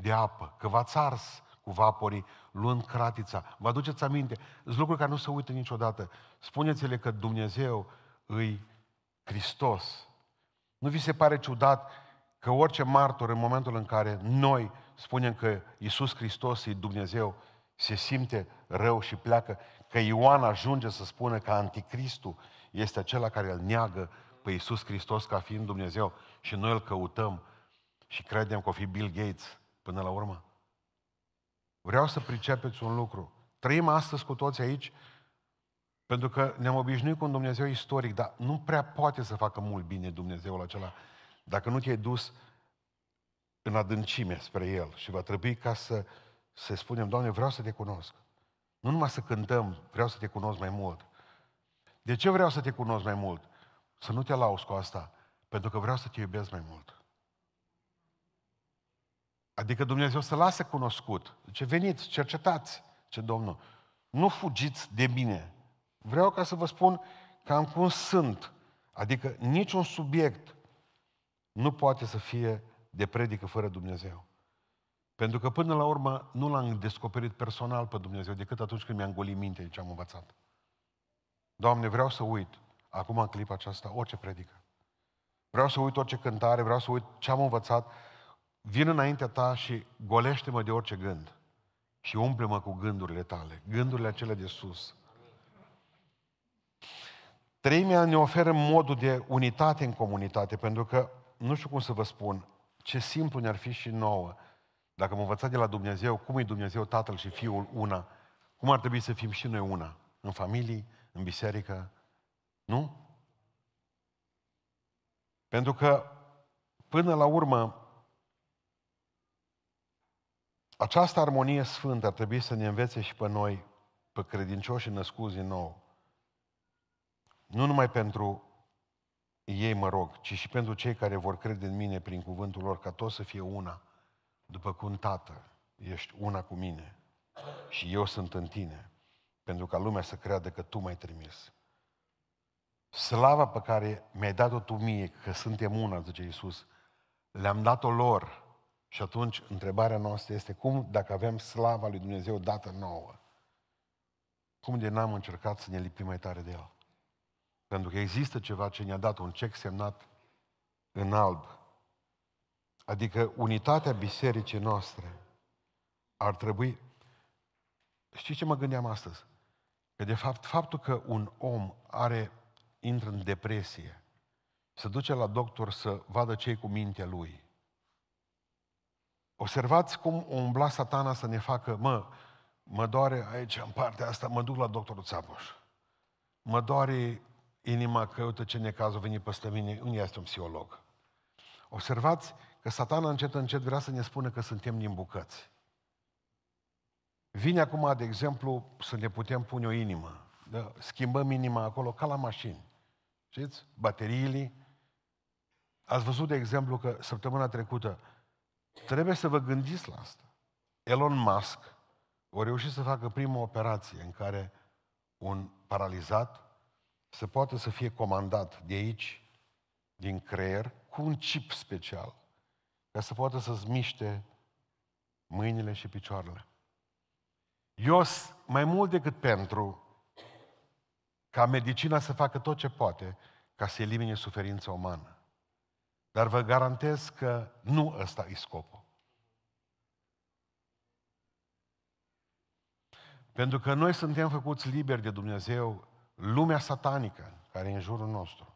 de apă, că v-ați ars cu vaporii luând cratița. Vă aduceți aminte? Sunt lucruri care nu se uită niciodată. Spuneți-le că Dumnezeu îi Hristos. Nu vi se pare ciudat că orice martor în momentul în care noi spunem că Isus Hristos e Dumnezeu, se simte rău și pleacă, că Ioan ajunge să spună că Anticristul este acela care îl neagă pe Iisus Hristos ca fiind Dumnezeu și noi îl căutăm și credem că o fi Bill Gates până la urmă? Vreau să pricepeți un lucru. Trăim astăzi cu toți aici pentru că ne-am obișnuit cu un Dumnezeu istoric, dar nu prea poate să facă mult bine Dumnezeul acela dacă nu te-ai dus în adâncime spre El și va trebui ca să, să spunem, Doamne, vreau să te cunosc. Nu numai să cântăm, vreau să te cunosc mai mult. De ce vreau să te cunosc mai mult? Să nu te lauzi cu asta, pentru că vreau să te iubesc mai mult. Adică Dumnezeu să lasă cunoscut. Zice, veniți, cercetați, ce Domnul. Nu fugiți de mine. Vreau ca să vă spun cam cum sunt. Adică niciun subiect nu poate să fie de predică fără Dumnezeu. Pentru că până la urmă nu l-am descoperit personal pe Dumnezeu decât atunci când mi-am golit mintea ce am învățat. Doamne, vreau să uit, acum în clipa aceasta, orice predică. Vreau să uit orice cântare, vreau să uit ce am învățat. Vin înaintea ta și golește-mă de orice gând. Și umple-mă cu gândurile tale, gândurile acele de sus. Treimea ne oferă modul de unitate în comunitate, pentru că, nu știu cum să vă spun, ce simplu ne-ar fi și nouă dacă am învățat de la Dumnezeu cum e Dumnezeu Tatăl și Fiul una, cum ar trebui să fim și noi una, în familie, în biserică, nu? Pentru că, până la urmă, această armonie sfântă ar trebui să ne învețe și pe noi, pe credincioși născuți din nou. Nu numai pentru ei mă rog, ci și pentru cei care vor crede în mine prin cuvântul lor, ca toți să fie una după cum, Tată, ești una cu mine și eu sunt în tine, pentru ca lumea să creadă că Tu m-ai trimis. Slava pe care mi-ai dat-o Tu mie, că suntem una, zice Iisus, le-am dat-o lor. Și atunci, întrebarea noastră este, cum, dacă avem slava lui Dumnezeu dată nouă, cum de n-am încercat să ne lipim mai tare de El? Pentru că există ceva ce ne-a dat un cec semnat în alb, Adică unitatea bisericii noastre ar trebui... Știți ce mă gândeam astăzi? Că de fapt, faptul că un om are, intră în depresie, se duce la doctor să vadă ce cu mintea lui. Observați cum umbla satana să ne facă, mă, mă doare aici, în partea asta, mă duc la doctorul Țapoș. Mă doare inima că, uite ce necaz a venit peste mine, unde este un psiholog? Observați că satana încet, încet vrea să ne spună că suntem din bucăți. Vine acum, de exemplu, să ne putem pune o inimă. Da? Schimbăm inima acolo ca la mașini. Știți? Bateriile. Ați văzut, de exemplu, că săptămâna trecută trebuie să vă gândiți la asta. Elon Musk a reușit să facă prima operație în care un paralizat să poată să fie comandat de aici, din creier, cu un chip special ca să poată să-ți miște mâinile și picioarele. Eu mai mult decât pentru ca medicina să facă tot ce poate ca să elimine suferința umană. Dar vă garantez că nu ăsta e scopul. Pentru că noi suntem făcuți liberi de Dumnezeu, lumea satanică care e în jurul nostru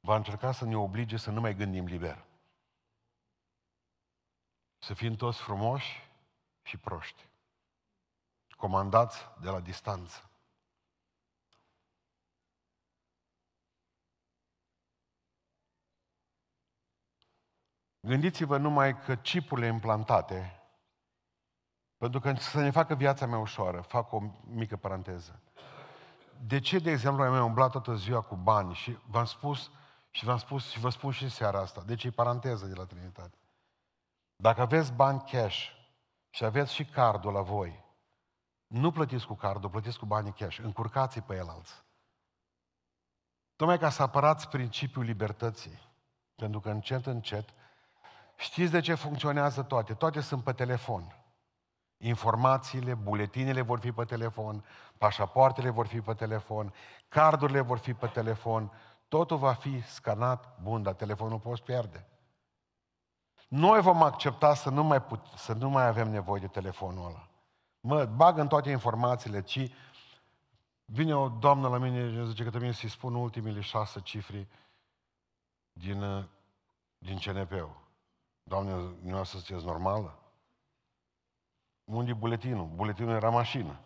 va încerca să ne oblige să nu mai gândim liber. să fim toți frumoși și proști, comandați de la distanță. Gândiți-vă numai că chipurile implantate, pentru că să ne facă viața mea ușoară, fac o mică paranteză. De ce, de exemplu, ai umblat toată ziua cu bani și v-am spus și v-am spus și vă spun și seara asta, deci e paranteză de la Trinitate. Dacă aveți bani cash și aveți și cardul la voi, nu plătiți cu cardul, plătiți cu banii cash, încurcați-i pe el alți. Tocmai ca să apărați principiul libertății. Pentru că încet, încet, știți de ce funcționează toate? Toate sunt pe telefon. Informațiile, buletinele vor fi pe telefon, pașapoartele vor fi pe telefon, cardurile vor fi pe telefon, totul va fi scanat, bun, dar telefonul poți pierde. Noi vom accepta să nu mai, put- să nu mai avem nevoie de telefonul ăla. Mă, bag în toate informațiile, ci vine o doamnă la mine și zice că trebuie să-i spun ultimele șase cifre din, din CNP-ul. Doamne, dumneavoastră sunteți normală? Unde e buletinul? Buletinul era mașină.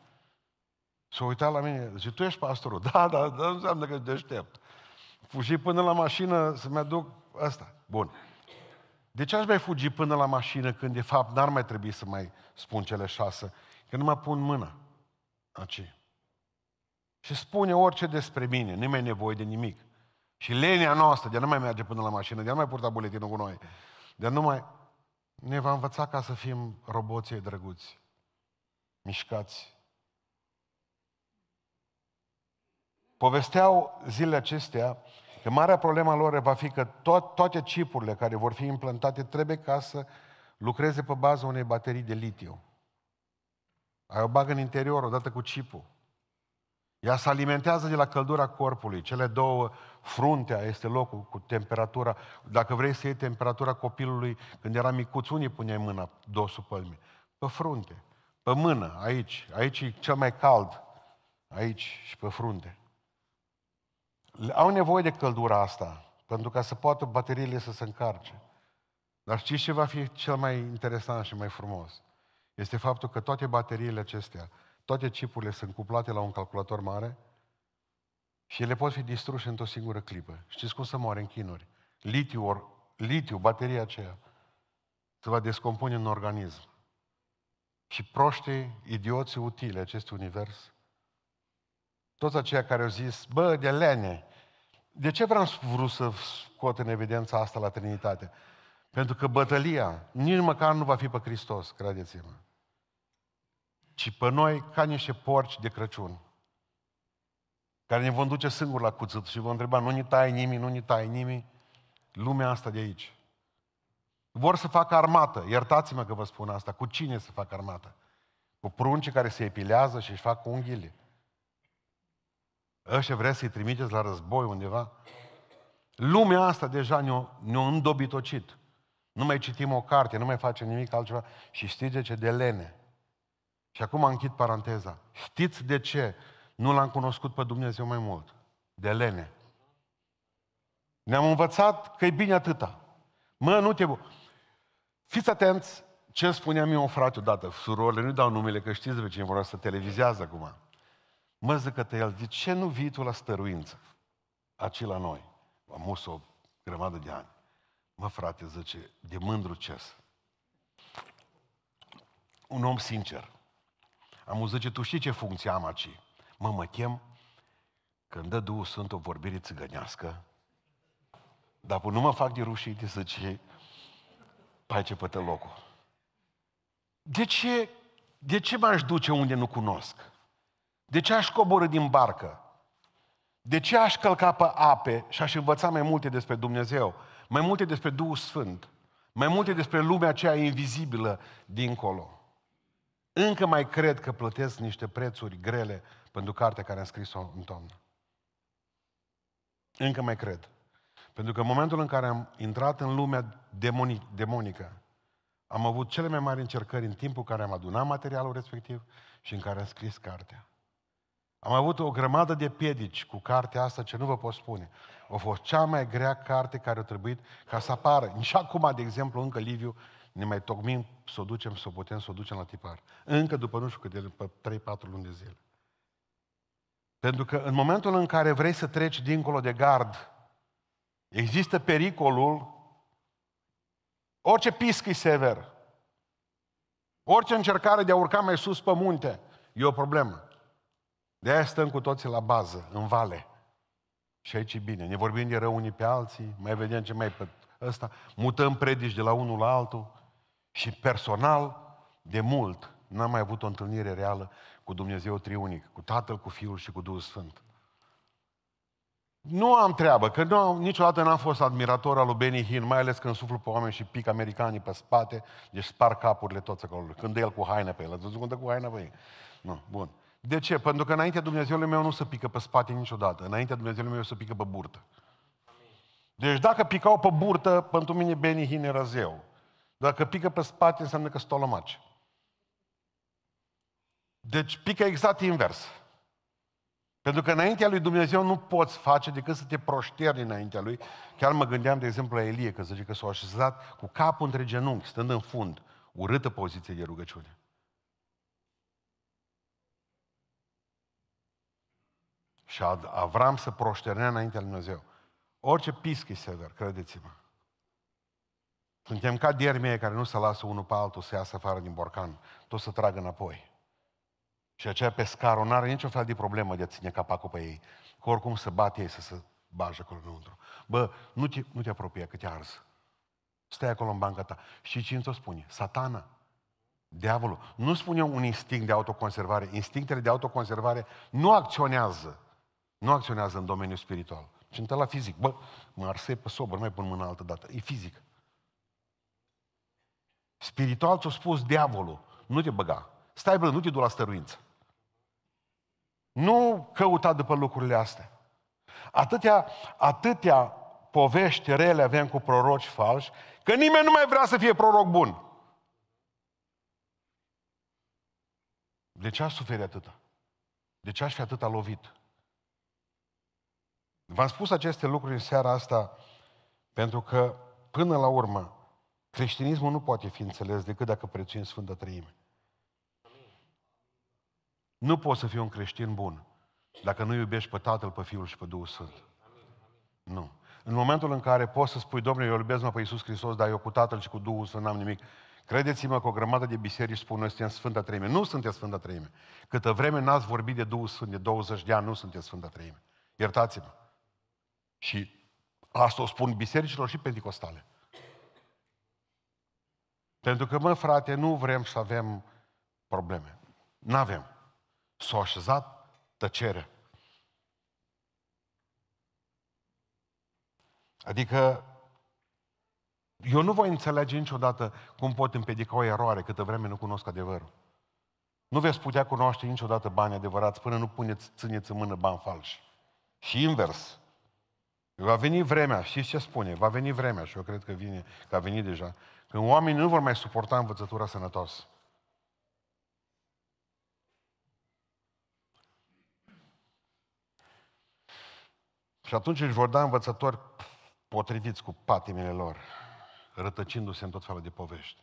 S-a uitat la mine, zice, tu ești pastorul? Da, da, da, înseamnă că ești deștept. Fugi până la mașină să-mi aduc asta. Bun. De ce aș mai fugi până la mașină când de fapt n-ar mai trebui să mai spun cele șase? Că nu mă pun mâna. Aci. Și spune orice despre mine, nu mai nevoie de nimic. Și lenia noastră de a nu mai merge până la mașină, de a nu mai purta buletinul cu noi, de a nu mai... Ne va învăța ca să fim roboții drăguți, mișcați. Povesteau zilele acestea Că marea problema lor va fi că to- toate chipurile care vor fi implantate trebuie ca să lucreze pe baza unei baterii de litiu. Ai o bagă în interior odată cu chipul. Ea se alimentează de la căldura corpului. Cele două, fruntea este locul cu temperatura. Dacă vrei să iei temperatura copilului când era micuț, unii puneai mâna, dosul pe Pe frunte, pe mână, aici. Aici e cel mai cald. Aici și pe frunte. Au nevoie de căldura asta, pentru ca să poată bateriile să se încarce. Dar știți ce va fi cel mai interesant și mai frumos? Este faptul că toate bateriile acestea, toate chipurile sunt cuplate la un calculator mare și ele pot fi distruse într-o singură clipă. Știți cum să moare în chinuri? Litiu, or, litiu, bateria aceea, se va descompune în organism. Și proștii, idioții utile acestui univers, toți aceia care au zis, bă, de lene, de ce vreau vrut să scot în evidența asta la Trinitate? Pentru că bătălia nici măcar nu va fi pe Hristos, credeți-mă. Ci pe noi ca niște porci de Crăciun. Care ne vom duce singuri la cuțit și vom întreba, nu ni tai nimic, nu ni tai nimic. Lumea asta de aici. Vor să facă armată. Iertați-mă că vă spun asta. Cu cine să facă armată? Cu prunci care se epilează și își fac unghiile. Ăștia vrea să-i trimiteți la război undeva? Lumea asta deja ne-a, ne îndobitocit. Nu mai citim o carte, nu mai facem nimic altceva. Și știți de ce? De lene. Și acum închid paranteza. Știți de ce nu l-am cunoscut pe Dumnezeu mai mult? De lene. Ne-am învățat că e bine atâta. Mă, nu te... Fiți atenți ce spunea mie un frate odată, surorile, nu dau numele, că știți de ce vor să televizează acum. Mă zică el, de ce nu vii tu la stăruință? Aci la noi. Am mus o grămadă de ani. Mă, frate, zice, de mândru ces. Un om sincer. Am zice, tu știi ce funcție am aici? Mă, mă chem când dă Duhul Sfânt o vorbire țigănească, dar nu mă fac de rușine, zice, pai ce pătă locul. De ce, de ce m-aș duce unde nu cunosc? De ce aș coborâ din barcă? De ce aș călca pe ape și aș învăța mai multe despre Dumnezeu? Mai multe despre Duhul Sfânt? Mai multe despre lumea aceea invizibilă dincolo? Încă mai cred că plătesc niște prețuri grele pentru cartea care am scris-o în toamnă. Încă mai cred. Pentru că în momentul în care am intrat în lumea demonică, am avut cele mai mari încercări în timpul în care am adunat materialul respectiv și în care am scris cartea. Am avut o grămadă de piedici cu cartea asta, ce nu vă pot spune. A fost cea mai grea carte care a trebuit ca să apară. Și acum, de exemplu, încă Liviu ne mai tocmim să o ducem, să o putem, să o ducem la tipar. Încă după nu știu cât de, pe 3-4 luni de zile. Pentru că în momentul în care vrei să treci dincolo de gard, există pericolul, orice pisc e sever, orice încercare de a urca mai sus pe munte, e o problemă. De aia stăm cu toții la bază, în vale. Și aici e bine. Ne vorbim de rău unii pe alții, mai vedem ce mai pe ăsta, mutăm predici de la unul la altul și personal, de mult, n-am mai avut o întâlnire reală cu Dumnezeu Triunic, cu Tatăl, cu Fiul și cu Duhul Sfânt. Nu am treabă, că nu am, niciodată n-am fost admirator al lui Benny Hinn, mai ales când suflu pe oameni și pic americanii pe spate, deci spar capurile toți acolo. Când el cu haine pe el, ați văzut cum dă cu haine pe el? Nu, bun. De ce? Pentru că înaintea Dumnezeului meu nu se pică pe spate niciodată. Înaintea Dumnezeului meu se pică pe burtă. Deci dacă picau pe burtă, pentru mine Benny Hinn era zeu. Dacă pică pe spate, înseamnă că stolămaci. Deci pică exact invers. Pentru că înaintea lui Dumnezeu nu poți face decât să te proșterni înaintea lui. Chiar mă gândeam, de exemplu, la Elie, că zice că s-a așezat cu capul între genunchi, stând în fund. Urâtă poziție de rugăciune. Și Avram să proșternea înaintea lui Dumnezeu. Orice pisc e sever, credeți-mă. Suntem ca diermie care nu se lasă unul pe altul să iasă afară din borcan, tot să tragă înapoi. Și aceea pescarul nu are nicio fel de problemă de a ține capacul pe ei. Că oricum să bate ei să se bajă acolo înăuntru. Bă, nu te, nu te apropie că te ars. Stai acolo în banca ta. Și cine ți-o spune? Satana. Diavolul. Nu spune un instinct de autoconservare. Instinctele de autoconservare nu acționează. Nu acționează în domeniul spiritual. Și la fizic. Bă, mă arsei pe sobă, nu mai pun mâna altă dată. E fizic. Spiritual ți-a spus diavolul. Nu te băga. Stai bă, nu te du la stăruință. Nu căuta după lucrurile astea. Atâtea, atâtea povești rele avem cu proroci falși, că nimeni nu mai vrea să fie proroc bun. De ce aș suferit atâta? De ce aș fi atâta lovit? V-am spus aceste lucruri în seara asta pentru că, până la urmă, creștinismul nu poate fi înțeles decât dacă prețuim Sfânta Trăime. Nu poți să fii un creștin bun dacă nu iubești pe Tatăl, pe Fiul și pe Duhul Sfânt. Nu. În momentul în care poți să spui, Domnule, eu iubesc mă pe Iisus Hristos, dar eu cu Tatăl și cu Duhul Sfânt n-am nimic. Credeți-mă că o grămadă de biserici spun, noi suntem Sfânta Treime. Nu sunteți Sfânta Treime. Câtă vreme n-ați vorbit de Duhul Sfânt de 20 de ani, nu sunteți Sfânta Treime. Iertați-mă. Și asta o spun bisericilor și pentecostale. Pentru că, mă, frate, nu vrem să avem probleme. N-avem. S-a așezat tăcere. Adică, eu nu voi înțelege niciodată cum pot împiedica o eroare câtă vreme nu cunosc adevărul. Nu veți putea cunoaște niciodată bani adevărați până nu puneți, țineți în mână bani falși. Și invers. Va veni vremea, știți ce spune? Va veni vremea și eu cred că vine, că a venit deja, când oamenii nu vor mai suporta învățătura sănătoasă. Și atunci își vor da învățători potriviți cu patimile lor, rătăcindu-se în tot felul de povești.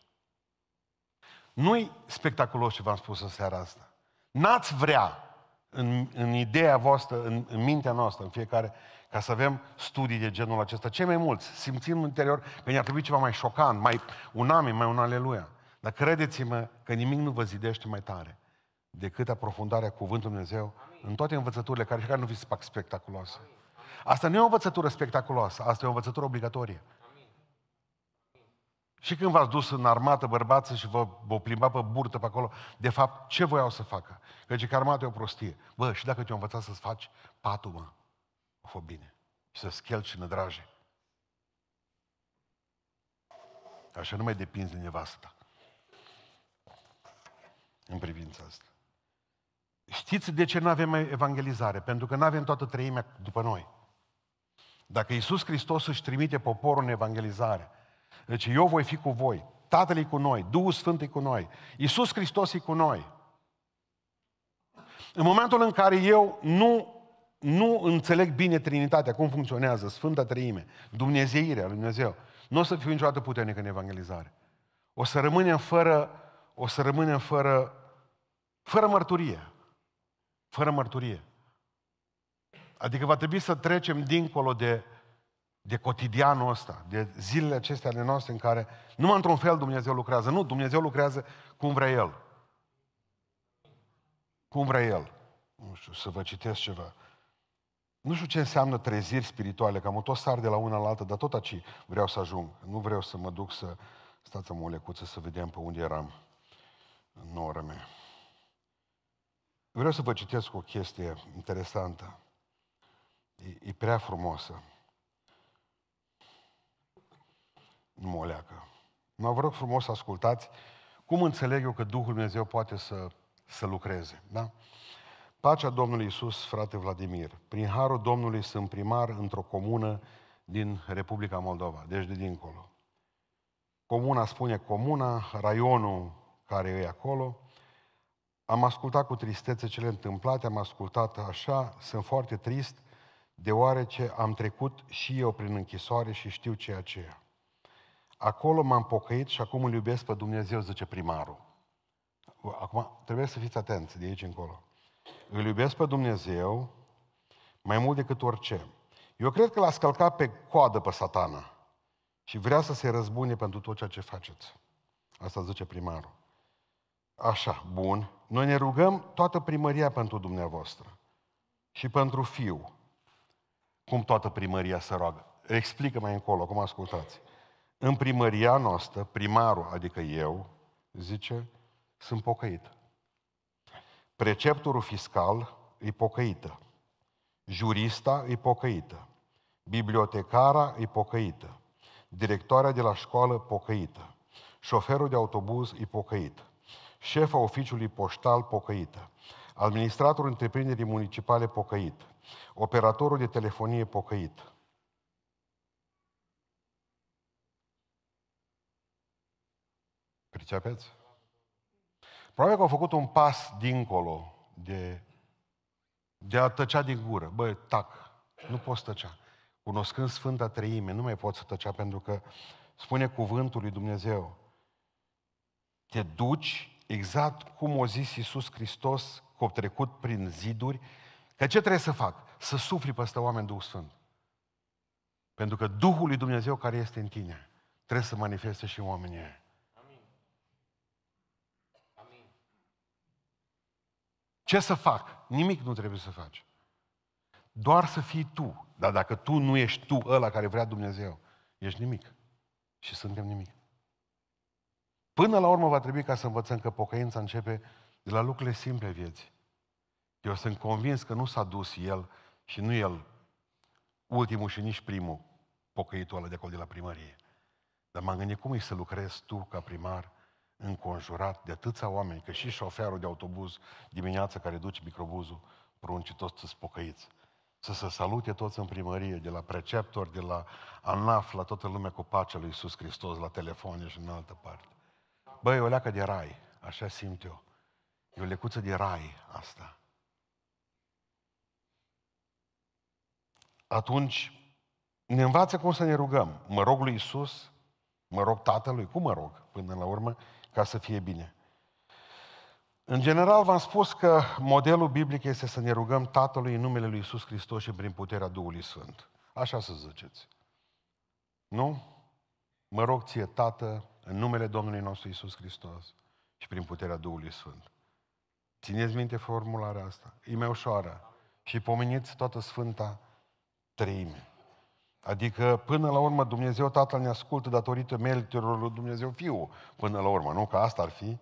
Nu-i spectaculos ce v-am spus în seara asta. N-ați vrea în, în ideea voastră, în, în mintea noastră, în fiecare, ca să avem studii de genul acesta. Cei mai mulți simțim în interior că ne-ar trebui ceva mai șocant, mai un amin, mai un aleluia. Dar credeți-mă că nimic nu vă zidește mai tare decât aprofundarea cuvântului Dumnezeu în toate învățăturile care, care nu vi se fac spectaculoase. Asta nu e o învățătură spectaculoasă, asta e o învățătură obligatorie. Și când v-ați dus în armată bărbață și vă, vă plimba pe burtă pe acolo, de fapt, ce voiau să facă? Că zice că armata e o prostie. Bă, și dacă te-au învățat să-ți faci patul, mă, o fă bine. Și să schelci nădraje. Așa nu mai depinzi de nevasta în privința asta. Știți de ce nu avem evangelizare? Pentru că nu avem toată treimea după noi. Dacă Iisus Hristos își trimite poporul în evangelizare, deci eu voi fi cu voi, Tatăl e cu noi, Duhul Sfânt e cu noi, Iisus Hristos e cu noi. În momentul în care eu nu, nu înțeleg bine Trinitatea, cum funcționează, Sfânta Treime, Dumnezeirea lui Dumnezeu, nu o să fiu niciodată puternic în evangelizare. o să rămânem fără, o să rămânem fără, fără mărturie. Fără mărturie. Adică va trebui să trecem dincolo de, de cotidianul ăsta, de zilele acestea ale noastre în care numai într-un fel Dumnezeu lucrează. Nu, Dumnezeu lucrează cum vrea El. Cum vrea El. Nu știu, să vă citesc ceva. Nu știu ce înseamnă treziri spirituale, că am tot sar de la una la alta, dar tot aici vreau să ajung. Nu vreau să mă duc să... Stați o lecuță să vedem pe unde eram în ora mea. Vreau să vă citesc o chestie interesantă. E, e prea frumoasă. Nu mă leacă. Mă vă rog frumos să ascultați cum înțeleg eu că Duhul Dumnezeu poate să, să lucreze. Da? Pacea Domnului Isus, frate Vladimir. Prin harul Domnului sunt primar într-o comună din Republica Moldova, deci de dincolo. Comuna spune comuna, raionul care e acolo. Am ascultat cu tristețe cele întâmplate, am ascultat așa, sunt foarte trist, deoarece am trecut și eu prin închisoare și știu ceea ce e. Acolo m-am pocăit și acum îl iubesc pe Dumnezeu, zice primarul. Acum trebuie să fiți atenți de aici încolo. Îl iubesc pe Dumnezeu mai mult decât orice. Eu cred că l-a scălcat pe coadă pe satana și vrea să se răzbune pentru tot ceea ce faceți. Asta zice primarul. Așa, bun. Noi ne rugăm toată primăria pentru dumneavoastră și pentru fiu. Cum toată primăria se roagă? Explică mai încolo, cum ascultați. În primăria noastră, primarul, adică eu, zice, sunt pocăit. Preceptorul fiscal e pocăită. Jurista e pocăită. Bibliotecara e pocăită. Directoarea de la școală pocăită. Șoferul de autobuz e pocăit. Șefa oficiului poștal pocăită. Administratorul întreprinderii municipale pocăit. Operatorul de telefonie pocăit. Pricepeți? Probabil că au făcut un pas dincolo de, de a tăcea din gură. Băi, tac, nu poți tăcea. Cunoscând Sfânta Treime, nu mai poți să tăcea pentru că spune cuvântul lui Dumnezeu. Te duci exact cum o zis Iisus Hristos, că au trecut prin ziduri, că ce trebuie să fac? Să sufli peste oameni Duhul Sfânt. Pentru că Duhul lui Dumnezeu care este în tine trebuie să manifeste și oamenii Ce să fac? Nimic nu trebuie să faci. Doar să fii tu. Dar dacă tu nu ești tu ăla care vrea Dumnezeu, ești nimic. Și suntem nimic. Până la urmă va trebui ca să învățăm că pocăința începe de la lucrurile simple vieții. Eu sunt convins că nu s-a dus el și nu el ultimul și nici primul pocăitul ăla de acolo de la primărie. Dar m-am gândit cum e să lucrezi tu ca primar înconjurat de atâția oameni, că și șoferul de autobuz dimineața care duce microbuzul, pruncii toți să spocăiți. Să se salute toți în primărie, de la preceptor, de la ANAF, la toată lumea cu pacea lui Iisus Hristos, la telefoane și în altă parte. Băi, o leacă de rai, așa simt eu. E o lecuță de rai asta. Atunci ne învață cum să ne rugăm. Mă rog lui Iisus, mă rog Tatălui, cum mă rog până la urmă? Ca să fie bine. În general v-am spus că modelul biblic este să ne rugăm Tatălui în numele Lui Isus Hristos și prin puterea Duhului Sfânt. Așa să ziceți. Nu? Mă rog ție, Tată, în numele Domnului nostru Isus Hristos și prin puterea Duhului Sfânt. Țineți minte formularea asta. E mai ușoară. Și pomeniți toată Sfânta Treime. Adică, până la urmă, Dumnezeu Tatăl ne ascultă datorită meritelor lui Dumnezeu Fiul, până la urmă, nu? Că asta ar fi.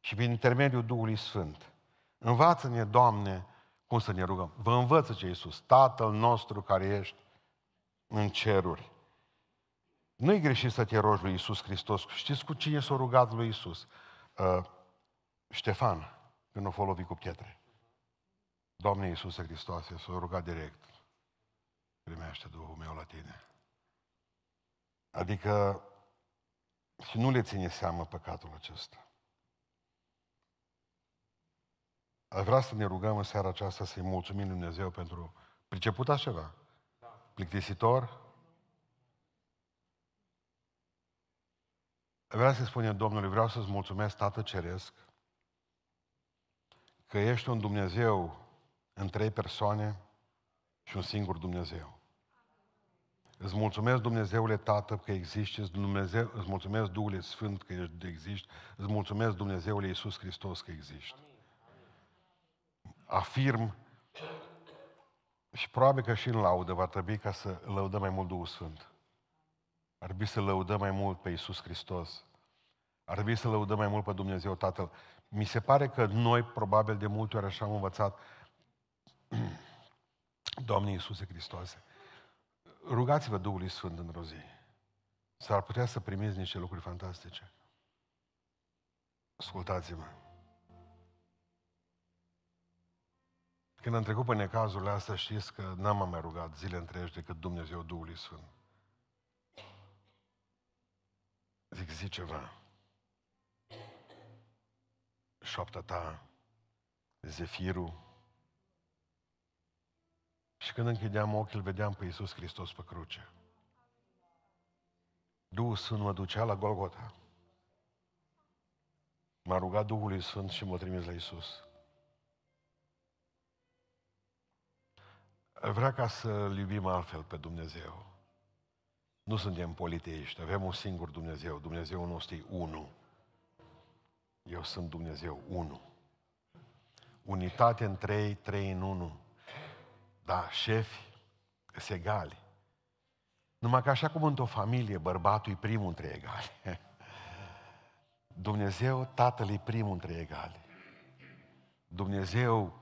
Și prin intermediul Duhului Sfânt. Învață-ne, Doamne, cum să ne rugăm. Vă învăță ce Iisus, Tatăl nostru care ești în ceruri. Nu-i greșit să te rogi lui Iisus Hristos. Știți cu cine s-a rugat lui Iisus? Uh, Ștefan, când o folovi cu pietre. Doamne Iisuse Hristoase, s-a rugat direct primește Duhul meu la tine. Adică și nu le ține seamă păcatul acesta. Aș vrea să ne rugăm în seara aceasta să-i mulțumim Dumnezeu pentru priceput așa Plictisitor? Vreau să spunem Domnului, vreau să-ți mulțumesc, Tată Ceresc, că ești un Dumnezeu în trei persoane și un singur Dumnezeu. Îți mulțumesc, Dumnezeule Tată, că existi, îți, Dumnezeu, îți mulțumesc, Duhule Sfânt, că existi, îți mulțumesc, Dumnezeule Iisus Hristos, că existi. Afirm și probabil că și în laudă va trebui ca să lăudăm mai mult Duhul Sfânt. Ar trebui să lăudăm mai mult pe Iisus Hristos. Ar trebui să lăudăm mai mult pe Dumnezeu Tatăl. Mi se pare că noi, probabil de multe ori așa am învățat, Doamne Iisuse Hristoase, rugați-vă Duhului Sfânt în zi. S-ar putea să primiți niște lucruri fantastice. Ascultați-mă. Când am trecut pe necazurile astea, știți că n-am mai rugat zile întregi decât Dumnezeu Duhului Sfânt. Zic, zi ceva. Șoapta ta, zefirul. Și când închideam ochii, îl vedeam pe Iisus Hristos pe cruce. Duhul Sfânt mă ducea la Golgota. M-a rugat Duhului Sfânt și m-a trimis la Iisus. Vrea ca să-L iubim altfel pe Dumnezeu. Nu suntem politeiști, avem un singur Dumnezeu. Dumnezeu nostru e unul. Eu sunt Dumnezeu unu. Unitate în trei, trei în unu. Da, șefi sunt egali. Numai că așa cum într-o familie bărbatul e primul între egali. Dumnezeu, Tatăl e primul între egali. Dumnezeu,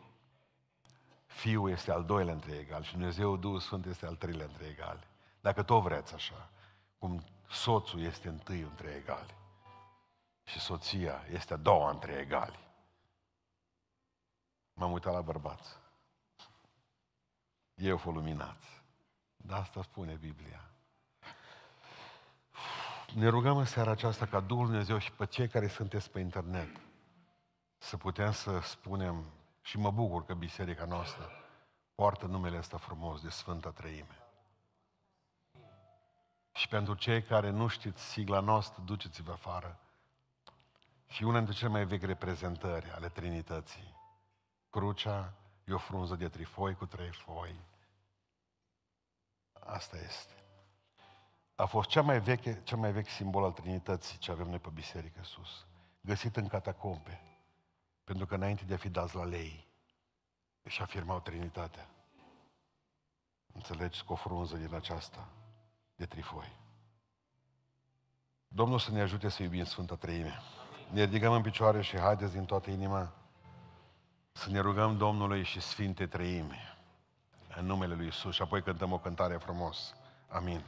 Fiul este al doilea între egali și Dumnezeu, Duhul Sfânt este al treilea între egali. Dacă tot vreți așa, cum soțul este întâi între egali și soția este a doua între egali. M-am uitat la bărbați. Eu fă luminați. Da, asta spune Biblia. Ne rugăm în seara aceasta ca Duhul Dumnezeu și pe cei care sunteți pe internet să putem să spunem și mă bucur că biserica noastră poartă numele ăsta frumos de Sfânta Treime. Și pentru cei care nu știți sigla noastră, duceți-vă afară. Și una dintre cele mai vechi reprezentări ale Trinității. Crucea e o frunză de trifoi cu trei foi. Asta este. A fost cea mai veche, cea mai vechi simbol al Trinității ce avem noi pe biserică sus. Găsit în catacombe. Pentru că înainte de a fi dați la lei, își afirmau Trinitatea. Înțelegi? Cu o frunză din aceasta de trifoi. Domnul să ne ajute să iubim Sfânta Treime. Ne ridicăm în picioare și haideți din toată inima să ne rugăm Domnului și Sfinte Treime în numele Lui Isus și apoi cântăm o cântare frumos. Amin.